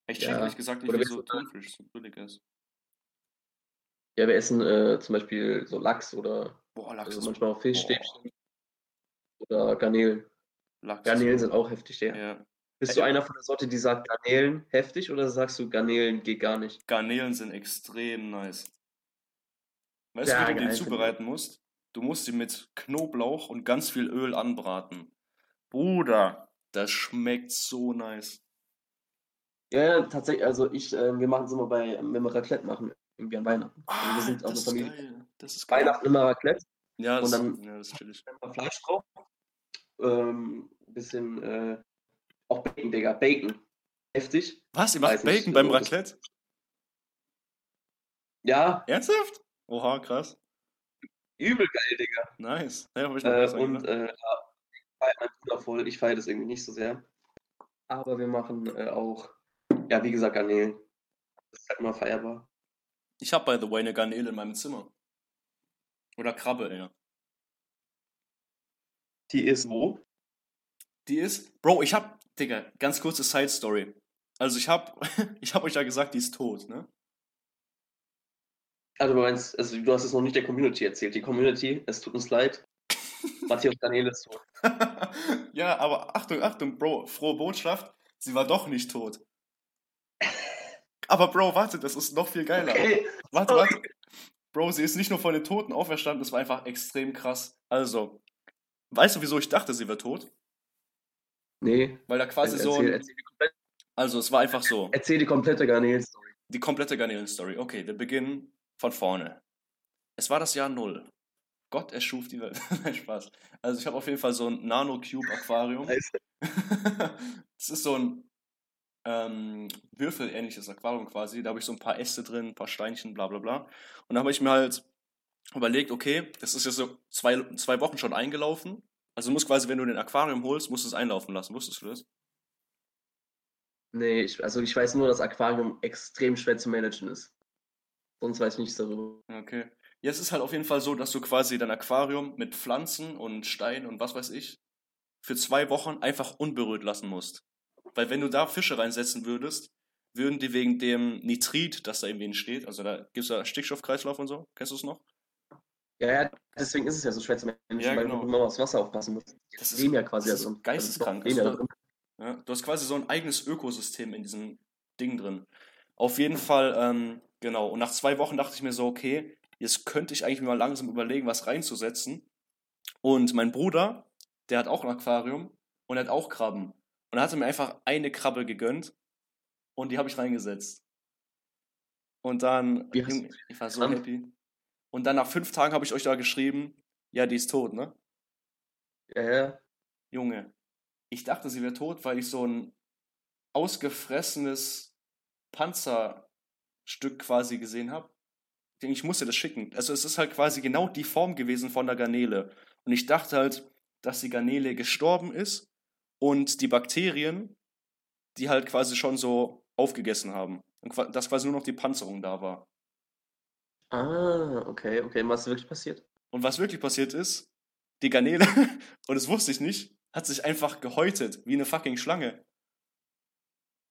Ich check Ja. ehrlich gesagt nicht, wieso Thunfisch so billig ist. Ja, wir essen äh, zum Beispiel so Lachs oder Boah, Lachs also manchmal auch Fisch, Boah. Stäbchen oder Garnelen. Lachs Garnelen sind auch heftig, ja. Ja. Bist du einer von der Sorte, die sagt Garnelen heftig oder sagst du Garnelen geht gar nicht? Garnelen sind extrem nice. Weißt Ja, du, wie du die geil, zubereiten musst? Du musst sie mit Knoblauch und ganz viel Öl anbraten. Bruder, das schmeckt so nice. Ja, ja, tatsächlich, also ich, äh, wir machen es immer bei, wenn wir Raclette machen, irgendwie an Weihnachten. Also wir sind Ah, das ist Familie. geil. Das ist geil. Weihnachten immer Raclette, Ja, das, und dann- ja, das ist chillig. Fleisch drauf. Ähm, bisschen, äh, auch Bacon, Digga, Bacon. Heftig. Was? Ihr macht Weiß nicht, Bacon beim so das- Raclette? Ja, Ernsthaft? Oha, krass. übel geil, Digga. Nice. Ja, hab ich noch Äh, und äh, ja, voll. Ich feiere das irgendwie nicht so sehr. Aber wir machen äh, auch, ja, wie gesagt, Garnelen. Das ist halt immer feierbar. Ich habe by the way eine Garnele in meinem Zimmer. Oder Krabbe, ja. Die ist wo? Die ist, Bro, ich hab, Digga, ganz kurze Side Story. Also ich hab, [laughs] ich hab euch ja gesagt, die ist tot, ne? Also du meinst, also du hast es noch nicht der Community erzählt. Die Community, es tut uns leid. [laughs] Matthias Garnele ist tot. [laughs] ja, aber Achtung, Achtung, Bro, frohe Botschaft, sie war doch nicht tot. Aber Bro, warte, das ist noch viel geiler. Okay. Warte, warte. Bro, sie ist nicht nur von den Toten auferstanden, das war einfach extrem krass. Also, weißt du, wieso ich dachte, sie wäre tot? Nee, Weil da quasi erzähl, so ein, erzähl, also es war einfach so. erzähl die komplette Garnelen-Story. Die komplette Garnelen-Story. Okay, wir beginnen von vorne. Es war das Jahr Null. Gott erschuf die Welt. [laughs] Nein, Spaß. Also ich habe auf jeden Fall so ein Nano-Cube-Aquarium. [laughs] Das ist so ein ähm, Würfel-ähnliches Aquarium quasi. Da habe ich so ein paar Äste drin, ein paar Steinchen, bla bla bla. Und da habe ich mir halt überlegt, okay, das ist jetzt so zwei, zwei Wochen schon eingelaufen. Also du musst quasi, wenn du den Aquarium holst, musst du es einlaufen lassen. Wusstest du das? Nee, ich, also ich weiß nur, dass Aquarium extrem schwer zu managen ist. Sonst weiß ich nichts darüber. Okay. Jetzt ist halt auf jeden Fall so, dass du quasi dein Aquarium mit Pflanzen und Stein und was weiß ich für zwei Wochen einfach unberührt lassen musst. Weil wenn du da Fische reinsetzen würdest, würden die wegen dem Nitrit, das da irgendwie entsteht, also da gibt es ja Stickstoffkreislauf und so, kennst du es noch? Ja, ja, deswegen ist es ja so schwer zu managen, Ja, weil genau. du immer aufs Wasser aufpassen musst. Das Das ist- ja quasi das ist drin. geisteskrank. Also, leben ja Also, da drin. Ja, du hast quasi so ein eigenes Ökosystem in diesem Ding drin. Auf jeden Fall, ähm, genau. Und nach zwei Wochen dachte ich mir so, okay, jetzt könnte ich eigentlich mal langsam überlegen, was reinzusetzen. Und mein Bruder, der hat auch ein Aquarium und er hat auch Krabben. Und er hatte mir einfach eine Krabbe gegönnt und die habe ich reingesetzt. Und dann, Junge, ich war so genannt? happy. Und dann nach fünf Tagen habe ich euch da geschrieben, ja, die ist tot, ne? Ja, ja. Junge, ich dachte, sie wäre tot, weil ich so ein ausgefressenes Panzerstück quasi gesehen habe. Ich musste das schicken. Also es ist halt quasi genau die Form gewesen von der Garnele. Und ich dachte halt, dass die Garnele gestorben ist und die Bakterien, die halt quasi schon so aufgegessen haben. Und dass quasi nur noch die Panzerung da war. Ah, okay, okay. Was ist wirklich passiert? Und was wirklich passiert ist, die Garnele, [laughs] und das wusste ich nicht, hat sich einfach gehäutet, wie eine fucking Schlange.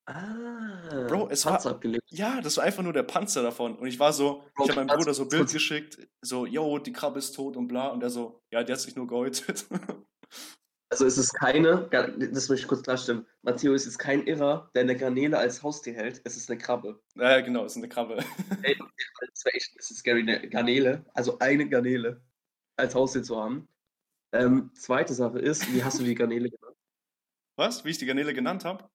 Ah, Bro, es Panzer war- abgelegt. Ja, das war einfach nur der Panzer davon. Und ich war so, Bro, ich habe meinem Bruder so Bild geschickt, so, yo, die Krabbe ist tot und bla. Und der so, ja, die hat sich nur gehäutet. [laughs] Also es ist keine, das möchte ich kurz klarstellen. Matteo, es ist kein Irrer, der eine Garnele als Haustier hält. Es ist eine Krabbe. ja, genau, ist eine Krabbe. [laughs] Ey, das wäre echt, das ist scary, eine Garnele, also eine Garnele als Haustier zu haben. Ähm, zweite Sache ist, wie hast du die Garnele genannt? Was? Wie ich die Garnele genannt habe?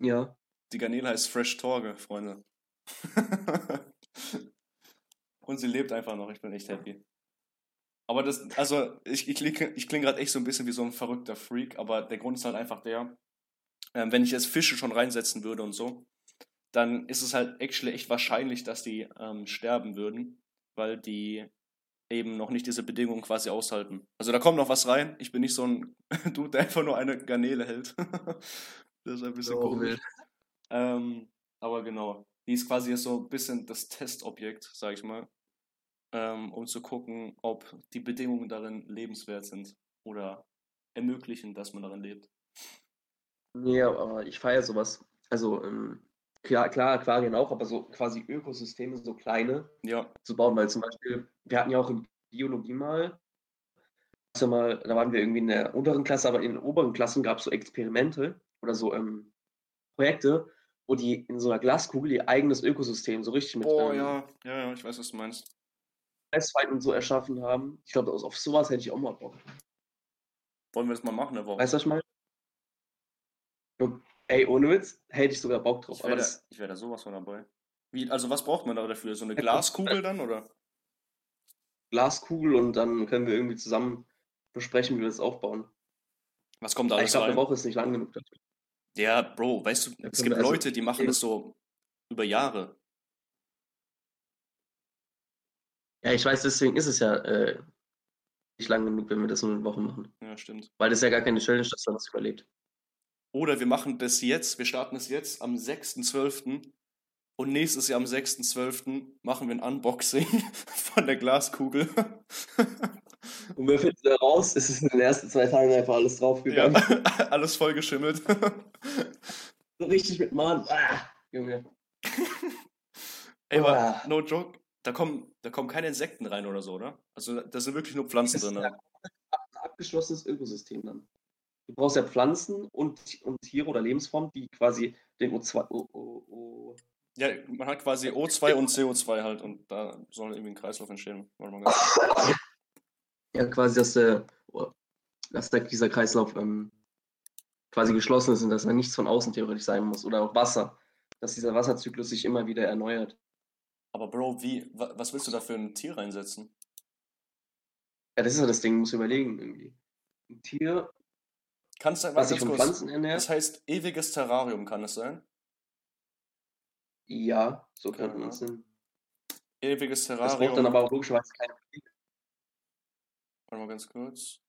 Ja. Die Garnele heißt Fresh Torge, Freunde. [laughs] Und sie lebt einfach noch, ich bin echt happy. Aber das, also, ich, ich klinge ich kling gerade echt so ein bisschen wie so ein verrückter Freak, aber der Grund ist halt einfach der, ähm, wenn ich jetzt Fische schon reinsetzen würde und so, dann ist es halt actually echt wahrscheinlich, dass die ähm, sterben würden, weil die eben noch nicht diese Bedingungen quasi aushalten. Also da kommt noch was rein. Ich bin nicht so ein [laughs] Dude, der einfach nur eine Garnele hält. [laughs] das ist ein bisschen So komisch. Ähm, aber genau, die ist quasi jetzt so ein bisschen das Testobjekt, sag ich mal, ähm, um zu gucken, ob die Bedingungen darin lebenswert sind oder ermöglichen, dass man darin lebt. Nee, aber ich feiere sowas. Also, ähm, klar, klar, Aquarien auch, aber so quasi Ökosysteme, so kleine Ja, zu bauen, weil zum Beispiel, wir hatten ja auch in Biologie mal, also mal, da waren wir irgendwie in der unteren Klasse, aber in den oberen Klassen gab es so Experimente oder so ähm, Projekte, wo die in so einer Glaskugel ihr eigenes Ökosystem so richtig mit boah, ähm, ja, ja, ja, ich weiß, was du meinst. Eisfeinden und so erschaffen haben. Ich glaube, auf sowas hätte ich auch mal Bock. Wollen wir das mal machen, ne? Woche? Weißt du, was ich meine? Ey, ohne Witz, hätte ich sogar Bock drauf. Ich wäre da, das, ich wär da sowas von dabei. Wie, also was braucht man da dafür? So eine Glaskugel dann, oder? Glaskugel und dann können wir irgendwie zusammen besprechen, wie wir das aufbauen. Was kommt da ich alles glaube, eine? Woche ist nicht lang genug dafür. Ja, Bro, weißt du, es gibt also- Leute, die machen das so über Jahre. Ja, ich weiß, deswegen ist es ja äh, nicht lang genug, wenn wir das nur eine Woche machen. Ja, stimmt. Weil das ist ja gar keine Challenge, dass man das überlebt. Oder wir machen das jetzt, wir starten es jetzt am 6.12. und nächstes Jahr am 6.12. machen wir ein Unboxing [laughs] von der Glaskugel. [laughs] Und wir finden da raus, es ist in den ersten zwei Tagen einfach alles ja, draufgegangen. [laughs] alles vollgeschimmelt. So richtig mit Mann. Ah, Junge. Ey, aber Ah. no joke, da kommen, da kommen keine Insekten rein oder so, oder? Also da sind wirklich nur Pflanzen drin. ein abgeschlossenes Ökosystem dann. Du brauchst ja Pflanzen und, und Tiere oder Lebensformen, die quasi den O2, O, O, O, Ja, man hat quasi O2 und CO2 halt und da soll irgendwie ein Kreislauf entstehen. Ja, quasi, dass, der, dass der, dieser Kreislauf ähm, quasi geschlossen ist und dass da nichts von außen theoretisch sein muss. Oder auch Wasser, dass dieser Wasserzyklus sich immer wieder erneuert. Aber Bro, wie, wa- was willst du da für ein Tier reinsetzen? Ja, das ist ja das Ding, muss überlegen irgendwie. Ein Tier, Kannst du was was sich von Pflanzen ernährt, Das heißt ewiges Terrarium, kann es sein? ja, so könnte Ja. man es nennen. Ewiges Das Terrarium. braucht dann aber auch logischerweise keine Pflege. Warte mal ganz kurz.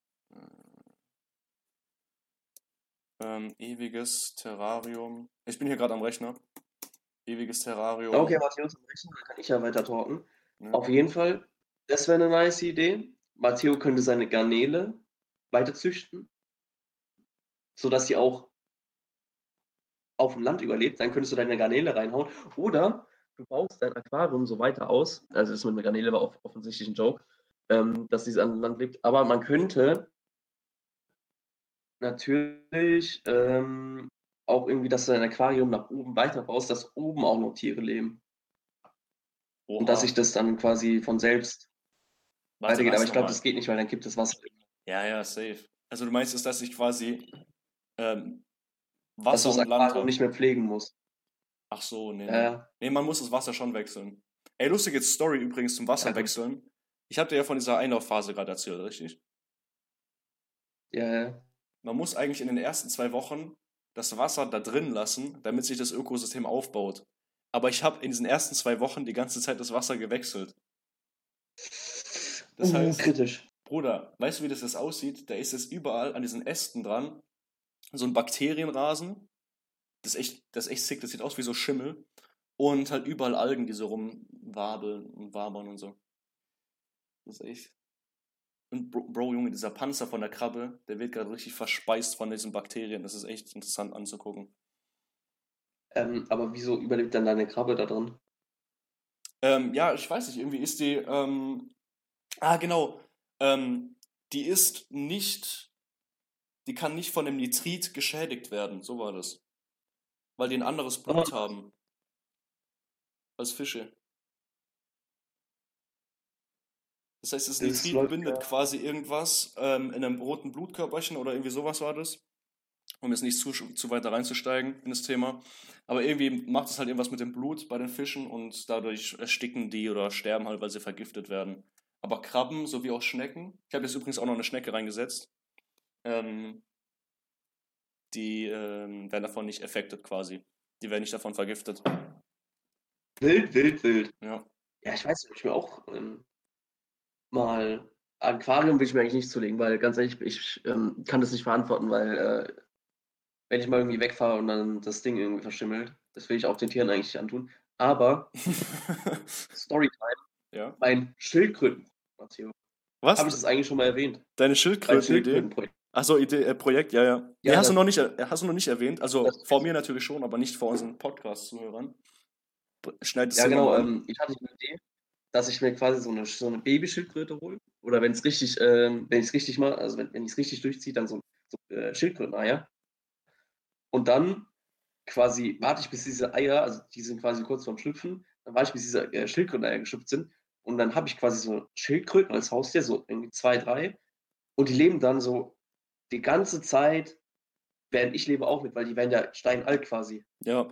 Ähm, ewiges Terrarium. Ich bin hier gerade am Rechner. Ewiges Terrarium. Okay, Matthias, am Rechnen, dann kann ich ja weiter talken. Ja. Auf jeden Fall, das wäre eine nice Idee. Matteo könnte seine Garnele weiter züchten, sodass sie auch auf dem Land überlebt. Dann könntest du deine Garnele reinhauen. Oder du baust dein Aquarium so weiter aus. Also das mit der Garnele war off offensichtlich ein Joke, ähm, dass sie an Land lebt. Aber man könnte natürlich ähm, auch irgendwie, dass du dein Aquarium nach oben weiter baust, dass oben auch noch Tiere leben. Und dass Oha. sich das dann quasi von selbst Warte, weitergeht. Aber ich glaube, das geht nicht, weil dann gibt es Wasser. Ja, ja, safe. Also du meinst es, dass ich quasi ähm, Dass Wasser du das und Land habe? nicht mehr pflegen musst. Ach so, nee. Ja, nee. man muss das Wasser schon wechseln. Ey, lustige Story übrigens zum Wasser Ja, wechseln. Ich habe dir ja von dieser Einlaufphase gerade erzählt, richtig? Ja, ja. Man muss eigentlich in den ersten zwei Wochen das Wasser da drin lassen, damit sich das Ökosystem aufbaut. Aber ich habe in diesen ersten zwei Wochen die ganze Zeit das Wasser gewechselt. Das Uh, heißt, kritisch. Bruder, weißt du, wie das jetzt aussieht? Da ist es überall an diesen Ästen dran. So ein Bakterienrasen. Das ist echt, das ist echt sick, das sieht aus wie so Schimmel. Und halt überall Algen, die so rumwabeln und wabern und so. Das ist echt. Und Bro, Bro, Junge, dieser Panzer von der Krabbe, der wird gerade richtig verspeist von diesen Bakterien. Das ist echt interessant anzugucken. Ähm, aber wieso überlebt dann deine Krabbe da drin? Ähm, ja, ich weiß nicht, irgendwie ist die. Ähm, ah, genau. Ähm, die ist nicht. Die kann nicht von dem Nitrit geschädigt werden. So war das. Weil die ein anderes Blut haben. Als Fische. Das heißt, das Nitrit läuft bindet ja. quasi irgendwas ähm, in einem roten Blutkörperchen oder irgendwie sowas war das. Um jetzt nicht zu, zu weiter reinzusteigen in das Thema. Aber irgendwie macht es halt irgendwas mit dem Blut bei den Fischen und dadurch ersticken die oder sterben halt, weil sie vergiftet werden. Aber Krabben sowie auch Schnecken, ich habe jetzt übrigens auch noch eine Schnecke reingesetzt, ähm, die ähm, werden davon nicht affected quasi. Die werden nicht davon vergiftet. Wild, wild, wild. Ja. Ja, ich weiß ich mir auch ähm, mal Aquarium will ich mir eigentlich nicht zulegen, weil ganz ehrlich, ich ähm, kann das nicht verantworten, weil äh, wenn ich mal irgendwie wegfahre und dann das Ding irgendwie verschimmelt, das will ich auch den Tieren eigentlich nicht antun. Aber [laughs] Storytime, ja. mein Schildkröten, Matteo, Was? habe ich das eigentlich schon mal erwähnt? Deine Schildkröten-Idee? Achso, Idee, äh, Projekt, ja, ja. Nee, Ja, hast, du noch nicht, hast du noch nicht erwähnt. Also vor mir natürlich schon, aber nicht vor unseren Podcast-Zuhörern. Schneid es Ja, genau. Ähm, ich hatte eine Idee, dass ich mir quasi so eine, so eine Babyschildkröte hole. Oder wenn es richtig, ähm, wenn ich es richtig mache, also wenn, wenn ich es richtig durchziehe, dann so, so äh, Schildkröteneier. Und dann quasi warte ich, bis diese Eier, also die sind quasi kurz vorm Schlüpfen, dann warte ich, bis diese äh, Schildkröteneier geschlüpft sind. Und dann habe ich quasi so Schildkröten als Haustier, so irgendwie zwei, drei. Und die leben dann so die ganze Zeit, während ich lebe auch mit, weil die werden ja steinalt quasi. Ja,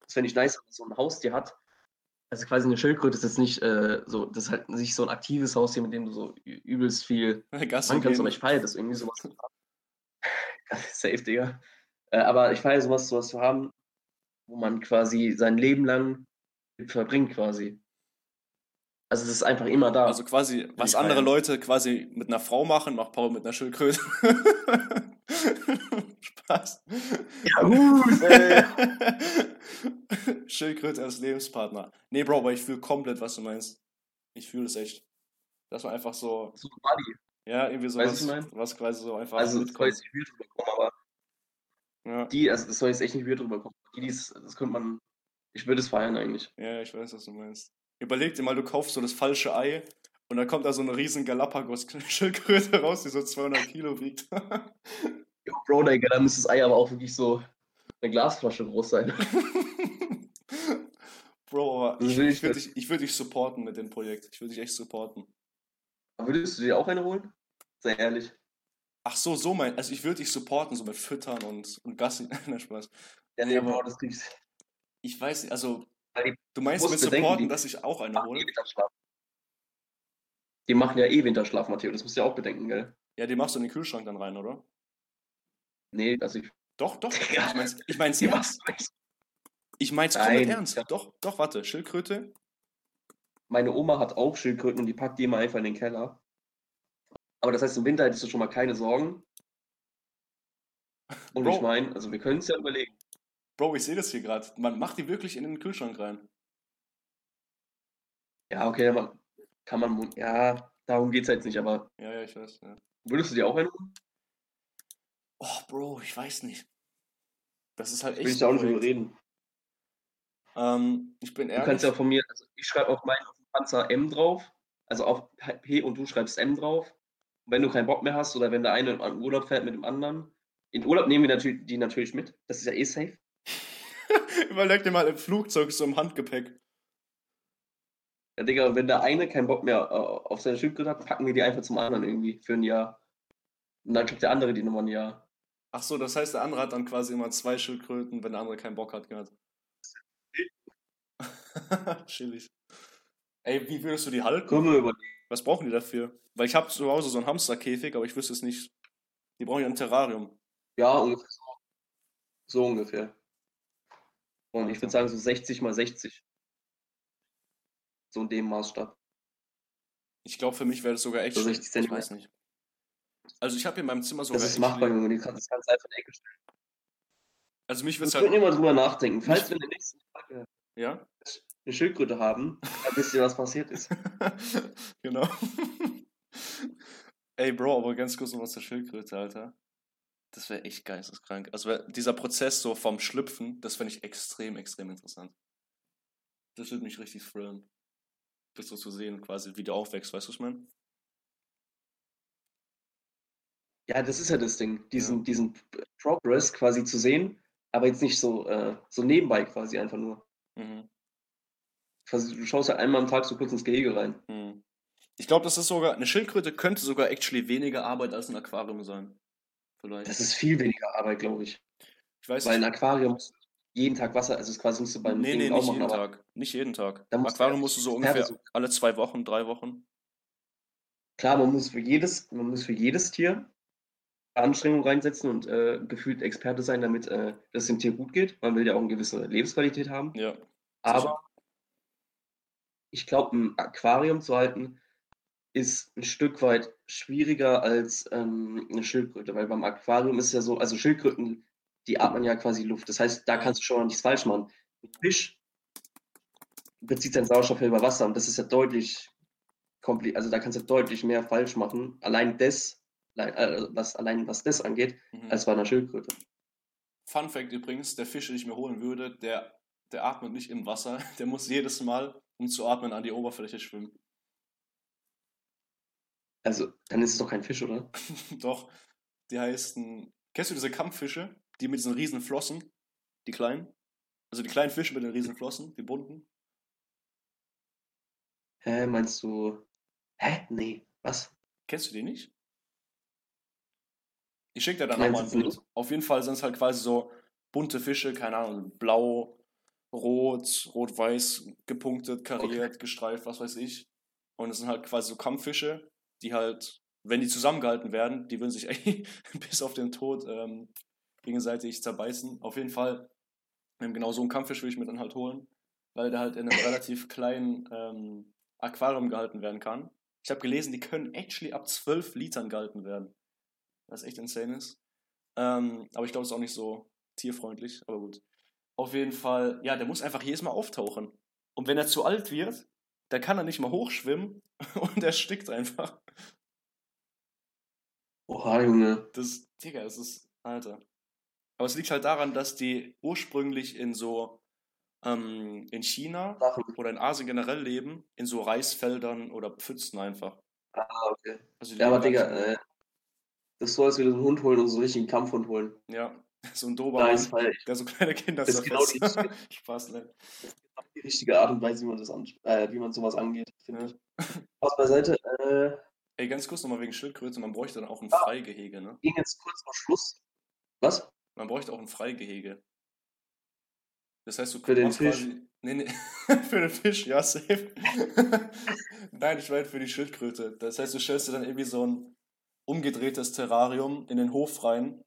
Das fände ich nice, wenn man so ein Haustier hat. Also quasi eine Schildkröte ist jetzt nicht äh, so, das ist halt nicht so ein aktives Haustier, mit dem du so übelst viel [laughs] Gassi machen kannst, aber ich feiere das irgendwie sowas zu haben. [laughs] Safe, Digga. Äh, aber ich feiere sowas, sowas zu haben, wo man quasi sein Leben lang verbringt quasi. Also es ist einfach immer da. Also quasi, was andere feiern. Leute quasi mit einer Frau machen, macht Paul mit einer Schildkröte. [laughs] Spaß. ja, gut, ey. [laughs] Schildkröte als Lebenspartner. Nee, Bro, aber ich fühle komplett, was du meinst. Ich fühle es echt. Dass man einfach so, So Buddy. ja, irgendwie so was, was ich mein? was quasi so einfach Also das soll jetzt nicht weird rüberkommen, aber Ja, die, also das soll jetzt echt nicht weird rüberkommen. Die, die ist, das könnte man, ich würde es feiern eigentlich. ja, ich weiß, was du meinst. Überleg dir mal, du kaufst so das falsche Ei und dann kommt da so eine riesen Galapagos-Schildkröte raus, die so 200 Kilo wiegt. [laughs] Jo, Bro, Digga, da müsste das Ei aber auch wirklich so eine Glasflasche groß sein. [laughs] Bro, aber ich, ich würde dich, ich würd dich supporten mit dem Projekt. Ich würde dich echt supporten. Würdest du dir auch eine holen? Sehr ehrlich. Ach so, so mein. Also ich würde dich supporten, so mit Füttern und, und Gassi. [laughs] Nein, Spaß. Ja, Nee, aber- Bro, das kriegst Ich weiß nicht, also. Du meinst mit bedenken, supporten, dass ich auch eine hole? eh. Die machen ja eh Winterschlaf, Matteo. Das musst du ja auch bedenken, gell? Ja, die machst du in den Kühlschrank dann rein, oder? Nee, also ich. Doch, doch. [laughs] Ich mein's, ich mein's Die ernst. [laughs] Ich mein's komplett ernst. Doch, doch, warte. Schildkröte? Meine Oma hat auch Schildkröten und die packt die immer einfach in den Keller. Aber das heißt, im Winter hättest du schon mal keine Sorgen. Und Bro. ich meine, also wir können es ja überlegen. Bro, ich sehe das hier gerade. Man macht die wirklich in den Kühlschrank rein. Ja, okay, ma- kann man. Ja, darum geht es jetzt nicht, aber Ja, ja, ich weiß. Ja. würdest du dir auch eine holen? Oh, Bro, ich weiß nicht. Das ist halt Will echt. ich da auch nicht drüber reden. Ähm, ich bin Du ehrlich. kannst ja von mir, also ich schreibe auf meinen auf Panzer M drauf, also auf P und du schreibst M drauf. Und wenn du keinen Bock mehr hast oder wenn der eine in Urlaub fährt mit dem anderen, in Urlaub nehmen wir natürlich, die natürlich mit. Das ist ja eh safe. [laughs] Überleg dir mal im Flugzeug so im Handgepäck. Ja, Digga, wenn der eine keinen Bock mehr äh, auf seine Schildkröte hat, packen wir die einfach zum anderen irgendwie für ein Jahr. Und dann kriegt der andere die Nummer ein Jahr. Ach so, das heißt, der andere hat dann quasi immer zwei Schildkröten, wenn der andere keinen Bock hat. Genau. [laughs] Chillig. Ey, wie würdest du die halten? Was brauchen die dafür? Weil ich habe zu Hause so einen Hamsterkäfig, aber ich wüsste es nicht. Die brauchen ja ein Terrarium. Ja, ungefähr so. So ungefähr. Und ich würde sagen so 60 mal 60. So in dem Maßstab. Ich glaube, für mich wäre das sogar echt So schön. 60 Ich Zentimeter. weiß nicht. Also ich habe in meinem Zimmer sogar Das ist machbar, Junge. Die kannst das du einfach in die Ecke stellen. Also mich Wir wird's können halt. immer drüber nachdenken. Falls wir in der nächsten Folge Ja? eine Schildkröte haben, dann wisst ihr, was passiert ist. [laughs] genau. [laughs] Ey, Bro, aber ganz kurz noch was zur Schildkröte, Alter. Das wäre echt geisteskrank. Also dieser Prozess so vom Schlüpfen, das fände ich extrem, extrem interessant. Das würde mich richtig thrillen. Das so zu sehen, quasi, wie du aufwächst, weißt du, was ich meine? Ja, das ist ja das Ding, diesen, ja. diesen Progress quasi zu sehen, aber jetzt nicht so, äh, so nebenbei quasi einfach nur. Mhm. Quasi, du schaust ja einmal am Tag so kurz ins Gehege rein. Mhm. Ich glaube, das ist sogar, eine Schildkröte könnte sogar actually weniger Arbeit als ein Aquarium sein. Vielleicht. Das ist viel weniger Arbeit, glaube ich. Ich weiß Weil ein Aquarium muss jeden Tag Wasser, also es quasi nicht so beim Nee, nee, nicht machen, jeden Tag. Nicht jeden Tag. Im Aquarium musst du so ungefähr alle zwei Wochen, drei Wochen. Klar, man muss für jedes, man muss für jedes Tier Anstrengung reinsetzen und äh, gefühlt Experte sein, damit äh, es dem Tier gut geht. Man will ja auch eine gewisse Lebensqualität haben. Ja. Aber ich glaube, ein Aquarium zu halten, ist ein Stück weit schwieriger als ähm, eine Schildkröte, weil beim Aquarium ist ja so, also Schildkröten, die atmen ja quasi Luft. Das heißt, da kannst du schon mal nichts falsch machen. Ein Fisch bezieht seinen Sauerstoff über Wasser und das ist ja deutlich kompliziert, also da kannst du deutlich mehr falsch machen. Allein das äh, was allein was das angeht, mhm. als bei einer Schildkröte. Fun Fact übrigens, der Fisch, den ich mir holen würde, der, der atmet nicht im Wasser, [laughs] der muss jedes Mal, um zu atmen, an die Oberfläche schwimmen. Also, dann ist es doch kein Fisch, oder? [laughs] doch. Die heißen. Kennst du diese Kampffische? Die mit diesen riesen Flossen? Die kleinen? Also die kleinen Fische mit den riesen Flossen, die bunten? Hä, meinst du. Hä? Nee, was? Kennst du die nicht? Ich schicke dir dann nochmal ein Bild. Auf jeden Fall sind es halt quasi so bunte Fische, keine Ahnung, blau, rot, rot-weiß gepunktet, kariert, okay. gestreift, was weiß ich. Und es sind halt quasi so Kampffische, die halt, wenn die zusammengehalten werden, die würden sich ey, [laughs] bis auf den Tod ähm, gegenseitig zerbeißen. Auf jeden Fall, ähm, genau so einen Kampffisch würde ich mir dann halt holen, weil der halt in einem [laughs] relativ kleinen ähm, Aquarium gehalten werden kann. Ich habe gelesen, die können actually ab 12 Litern gehalten werden was echt insane ist. Ähm, aber ich glaube, es ist auch nicht so tierfreundlich, aber gut. Auf jeden Fall, ja, der muss einfach jedes Mal auftauchen. Und wenn er zu alt wird, dann kann er nicht mal hochschwimmen [laughs] und er stickt einfach. Oha, Junge. Das, Digga, das ist, Alter. Aber es liegt halt daran, dass die ursprünglich in so, ähm, in China oder in Asien generell leben, in so Reisfeldern oder Pfützen einfach. Ah, okay. Also ja, aber Digga, äh, das ist so, als wir so einen Hund holen und so einen richtigen Kampfhund holen. Ja, [laughs] so ein Dobermann, nice, der so kleine Kinder das ist genau die, Spaß, [laughs] ne? Das ist genau die richtige Art und Weise, wie man, das an, äh, wie man sowas angeht, finde ja. ich. Beiseite. Äh, Ey, ganz kurz nochmal wegen Schildkröte, man bräuchte dann auch ein ah, Freigehege, ne? Ging jetzt kurz vor Schluss. Was? Man bräuchte auch ein Freigehege. Das heißt, du für den Fisch. Quasi, nee, nee, [laughs] für den Fisch, ja, safe. Nein, ich meine für die Schildkröte. Das heißt, du stellst dir dann irgendwie so ein umgedrehtes Terrarium in den Hof rein,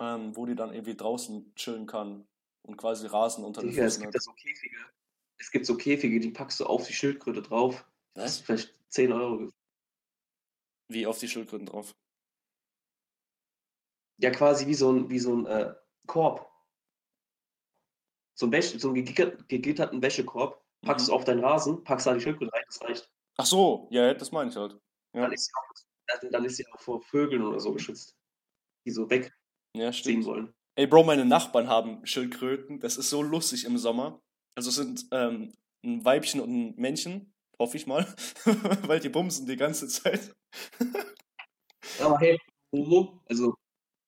ähm, wo die dann irgendwie draußen chillen kann und quasi Rasen unter den Füßen es gibt hat. so Käfige. Es gibt so Käfige, die packst du auf die Schildkröte drauf. Was? Das ist vielleicht 10 Euro. Wie auf die Schildkröten drauf? Ja, quasi wie so ein, wie so ein äh, Korb. So ein, Wäsche, so einen gegitterten Wäschekorb. Packst mhm. du auf deinen Rasen, packst da die Schildkröte rein, das reicht. Ach so, ja, das meine ich halt. Ja. Dann ist sie auch dann ist sie auch vor Vögeln oder so geschützt, die so wegziehen ja, wollen. Ey, Bro, meine Nachbarn haben Schildkröten. Das ist so lustig im Sommer. Also es sind ähm, ein Weibchen und ein Männchen, hoffe ich mal, [laughs] weil die bumsen die ganze Zeit. Aber hey, Homo, also,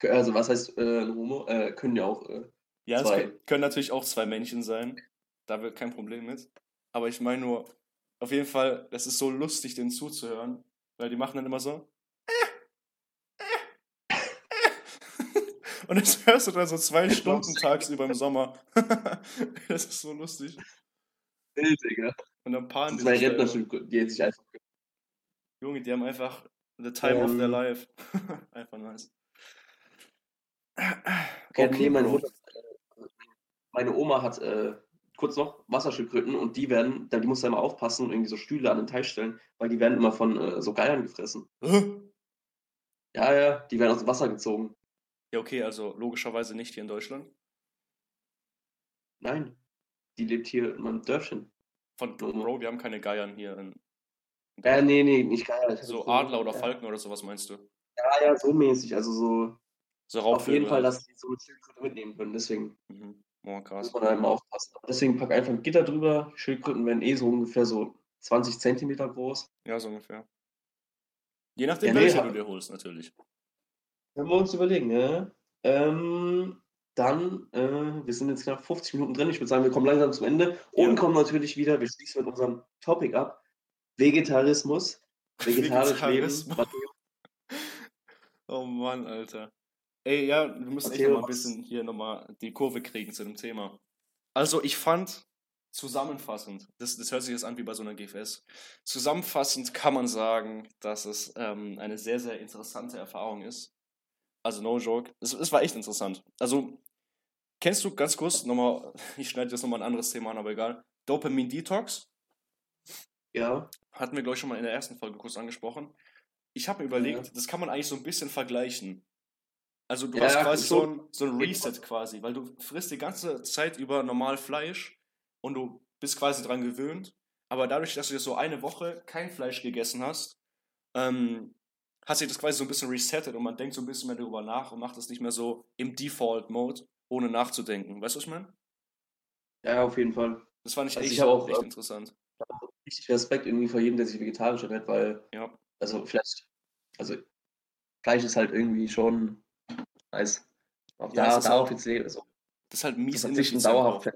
also was heißt äh, Homo, äh, können ja auch äh, Ja, zwei. es können natürlich auch zwei Männchen sein. Da wird kein Problem mit. Aber ich meine nur, auf jeden Fall, es ist so lustig, denen zuzuhören, weil die machen dann immer so. Und das hörst du dann so zwei Stunden tagsüber im Sommer. [laughs] das ist so lustig. Wild, Digga. Und dann paaren die sich. Rentner, die sich einfach. Junge, die haben einfach the time ähm. of their ähm. life. [laughs] einfach nice. Okay, okay meine, Mutter, meine Oma hat äh, kurz noch Wasserschildkröten und die werden, die muss da immer aufpassen und irgendwie so Stühle an den Teich stellen, weil die werden immer von äh, so Geiern gefressen. ja, ja, die werden aus dem Wasser gezogen. Ja, okay, also logischerweise nicht hier in Deutschland. Nein, die lebt hier in meinem Dörfchen. Von Bro, wir haben keine Geiern hier in Ja, nee, nee, nicht Geier. So Adler oder Falken oder sowas meinst du? Ja, ja, so mäßig. Also so. So Auf jeden Fall, halt. dass die so eine Schildkröte mitnehmen können. Deswegen Mhm. Oh, krass. muss man da immer aufpassen. Deswegen pack einfach ein Gitter drüber. Schildkröten werden eh so ungefähr so 20 Zentimeter groß. Ja, so ungefähr. Je nachdem, Ja, nee, welche hab- du dir holst, natürlich. Können wir uns überlegen, ne? Ähm, dann, äh, wir sind jetzt knapp 50 Minuten drin. Ich würde sagen, wir kommen langsam zum Ende und Ja. kommen natürlich wieder, wir schließen mit unserem Topic ab. Vegetarismus. Vegetarisch leben. Vegetarismus. [laughs] Matteo, Oh Mann, Alter. Ey, ja, wir müssen echt noch mal ein bisschen hier nochmal die Kurve kriegen zu dem Thema. Also, ich fand zusammenfassend, das, das hört sich jetzt an wie bei so einer GFS, zusammenfassend kann man sagen, dass es ähm, eine sehr, sehr interessante Erfahrung ist. Also, no joke. Es, es war echt interessant. Also, kennst du ganz kurz nochmal, [laughs] ich schneide jetzt nochmal ein anderes Thema an, aber egal, Dopamin Detox? Ja, hatten wir, glaube ich, schon mal in der ersten Folge kurz angesprochen. Ich habe mir überlegt, Ja. das kann man eigentlich so ein bisschen vergleichen. Also du Ja, hast quasi so so- ein, so ein Reset quasi, weil du frisst die ganze Zeit über normal Fleisch und du bist quasi dran gewöhnt. Aber dadurch, dass du jetzt so eine Woche kein Fleisch gegessen hast, ähm, hat sich das quasi so ein bisschen resettet und man denkt so ein bisschen mehr darüber nach und macht das nicht mehr so im Default-Mode, ohne nachzudenken. Weißt du, was ich meine? ja, auf jeden Fall. Das fand ich Also echt, ich habe auch, echt äh, interessant. Richtig Respekt irgendwie vor jedem, der sich vegetarisch ernährt, weil, Ja. also vielleicht, also Fleisch ist halt irgendwie schon nice. Auch Ja, da, da auch- offiziell, also Das ist halt mies ineffizient. dauerhaft.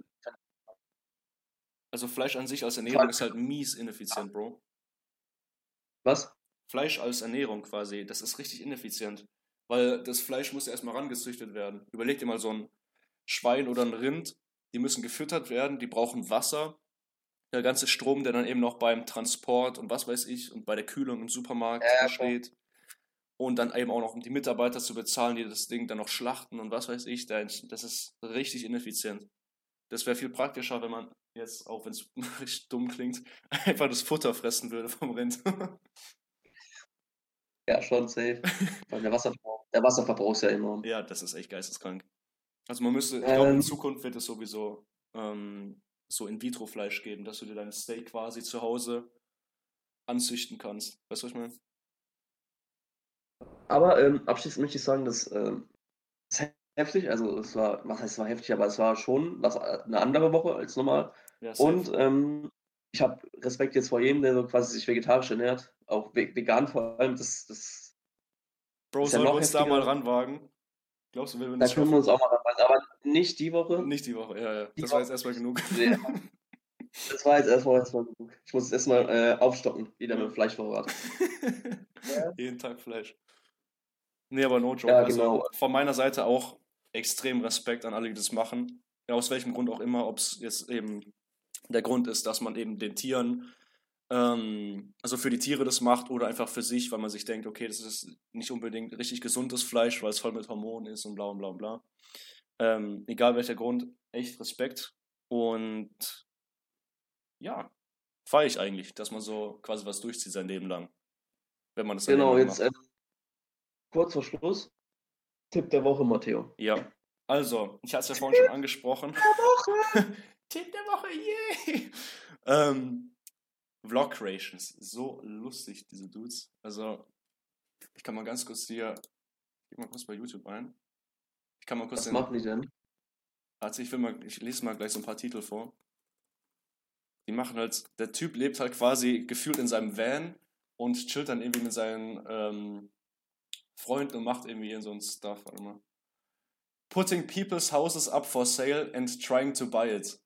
Also Fleisch an sich als Ernährung ist halt mies ineffizient, Bro. Was? Fleisch als Ernährung quasi, das ist richtig ineffizient. Weil das Fleisch muss ja erstmal rangezüchtet werden. Überleg dir mal so ein Schwein oder ein Rind, die müssen gefüttert werden, die brauchen Wasser. Der ganze Strom, der dann eben noch beim Transport und was weiß ich und bei der Kühlung im Supermarkt Ja, besteht. Und dann eben auch noch die Mitarbeiter zu bezahlen, die das Ding dann noch schlachten und was weiß ich. Das ist richtig ineffizient. Das wäre viel praktischer, wenn man jetzt, auch wenn es [laughs] richtig dumm klingt, [laughs] einfach das Futter fressen würde vom Rind. [laughs] Ja, schon safe. [laughs] Der Wasserverbrauch, der Wasserverbrauch ist ja enorm. Ja, das ist echt geisteskrank. Also man müsste, ich glaube, in Ähm. Zukunft wird es sowieso ähm, so In-vitro-Fleisch geben, dass du dir dein Steak quasi zu Hause anzüchten kannst. Weißt du, was ich meine? Aber ähm, abschließend möchte ich sagen, dass ähm, heftig, also es war, was heißt, es war heftig, aber es war schon was, eine andere Woche als normal. Ja. Und ähm, ich habe Respekt jetzt vor jedem, der so quasi sich vegetarisch ernährt, auch ve- vegan vor allem. Das, das, Bro, ist ja sollen wir uns da mal heftiger. ranwagen? Glaubst du, wir werden da das können wir uns auch mal ranmachen, aber nicht die Woche. Nicht die Woche, ja, ja. Die Das war Woche- jetzt erstmal genug. Ja. Das war jetzt erstmal, erstmal genug. Ich muss jetzt erstmal äh, aufstocken, wieder mit dem Fleischvorrat. [laughs] Jeden Tag Fleisch. Nee, aber no joke. Ja, also genau. von meiner Seite auch extrem Respekt an alle, die das machen. Ja, aus welchem Grund auch immer, ob es jetzt eben der Grund ist, dass man eben den Tieren, ähm, also für die Tiere das macht oder einfach für sich, weil man sich denkt, okay, das ist nicht unbedingt richtig gesundes Fleisch, weil es voll mit Hormonen ist und bla und bla und bla. Ähm, egal welcher Grund, echt Respekt. Und ja, feiere ich eigentlich, dass man so quasi was durchzieht sein Leben lang. Wenn man das Genau, jetzt macht. ähm, kurz vor Schluss. Tipp der Woche, Matteo. Ja, also, ich hatte es ja vorhin schon angesprochen. Tipp der Woche, [laughs] yay! ähm, Vlog Creations, so lustig, diese Dudes. Also, ich kann mal ganz kurz hier, ich geh mal kurz bei YouTube ein. Ich kann mal kurz Was den, machen die denn? also ich will mal, ich lese mal gleich so ein paar Titel vor. Die machen halt, der Typ lebt halt quasi gefühlt in seinem Van und chillt dann irgendwie mit seinen ähm, Freunden und macht irgendwie so ein Stuff, warte mal. Putting people's houses up for sale and trying to buy it.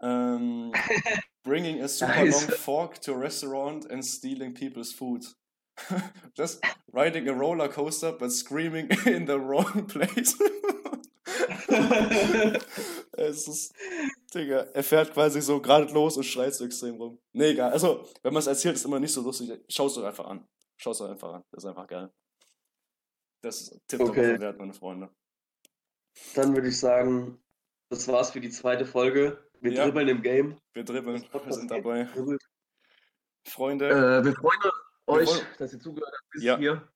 Ähm, [laughs] bringing a super Nice. long fork to a restaurant and stealing people's food. [laughs] Just riding a roller coaster but screaming [laughs] in the wrong [laughs] place. es ist, Digga, er fährt quasi so gerade los und schreit so extrem rum. Nee, egal. Also, wenn man es erzählt, ist immer nicht so lustig. Schau es doch einfach an. Schau es doch einfach an. Das ist einfach geil. Das ist Tipp Okay. Wert, meine Freunde. Dann würde ich sagen, das war's für die zweite Folge. Wir Ja. dribbeln im Game. Wir dribbeln, wir sind dabei. Dribbelt. Freunde, Äh, wir freuen euch, wollen- dass ihr zugehört habt bis Ja. hier.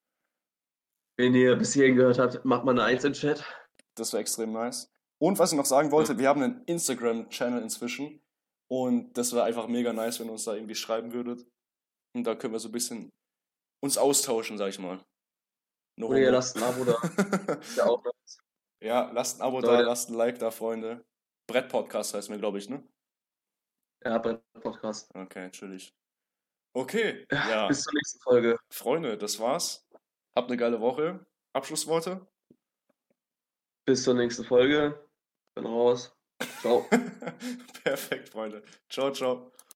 Wenn ihr bis hierhin gehört habt, macht mal eine Eins in den Chat. das war extrem nice. Und was ich noch sagen wollte, wir haben einen Instagram-Channel inzwischen. Und das wäre einfach mega nice, wenn ihr uns da irgendwie schreiben würdet. Und da können wir so ein bisschen uns austauschen, sag ich mal. Oder ihr lasst ein Abo da. [laughs] Ist ja ja, lasst ein Abo da, Leute. lasst ein Like da, Freunde. Brett-Podcast heißt mir, glaube ich, ne? Ja, Brett Podcast. Okay, chillig. Okay, ja. Bis zur nächsten Folge. Freunde, das war's. Habt eine geile Woche. Abschlussworte? Bis zur nächsten Folge. Bin raus. Ciao. [laughs] [laughs] Perfekt, Freunde. Ciao, ciao.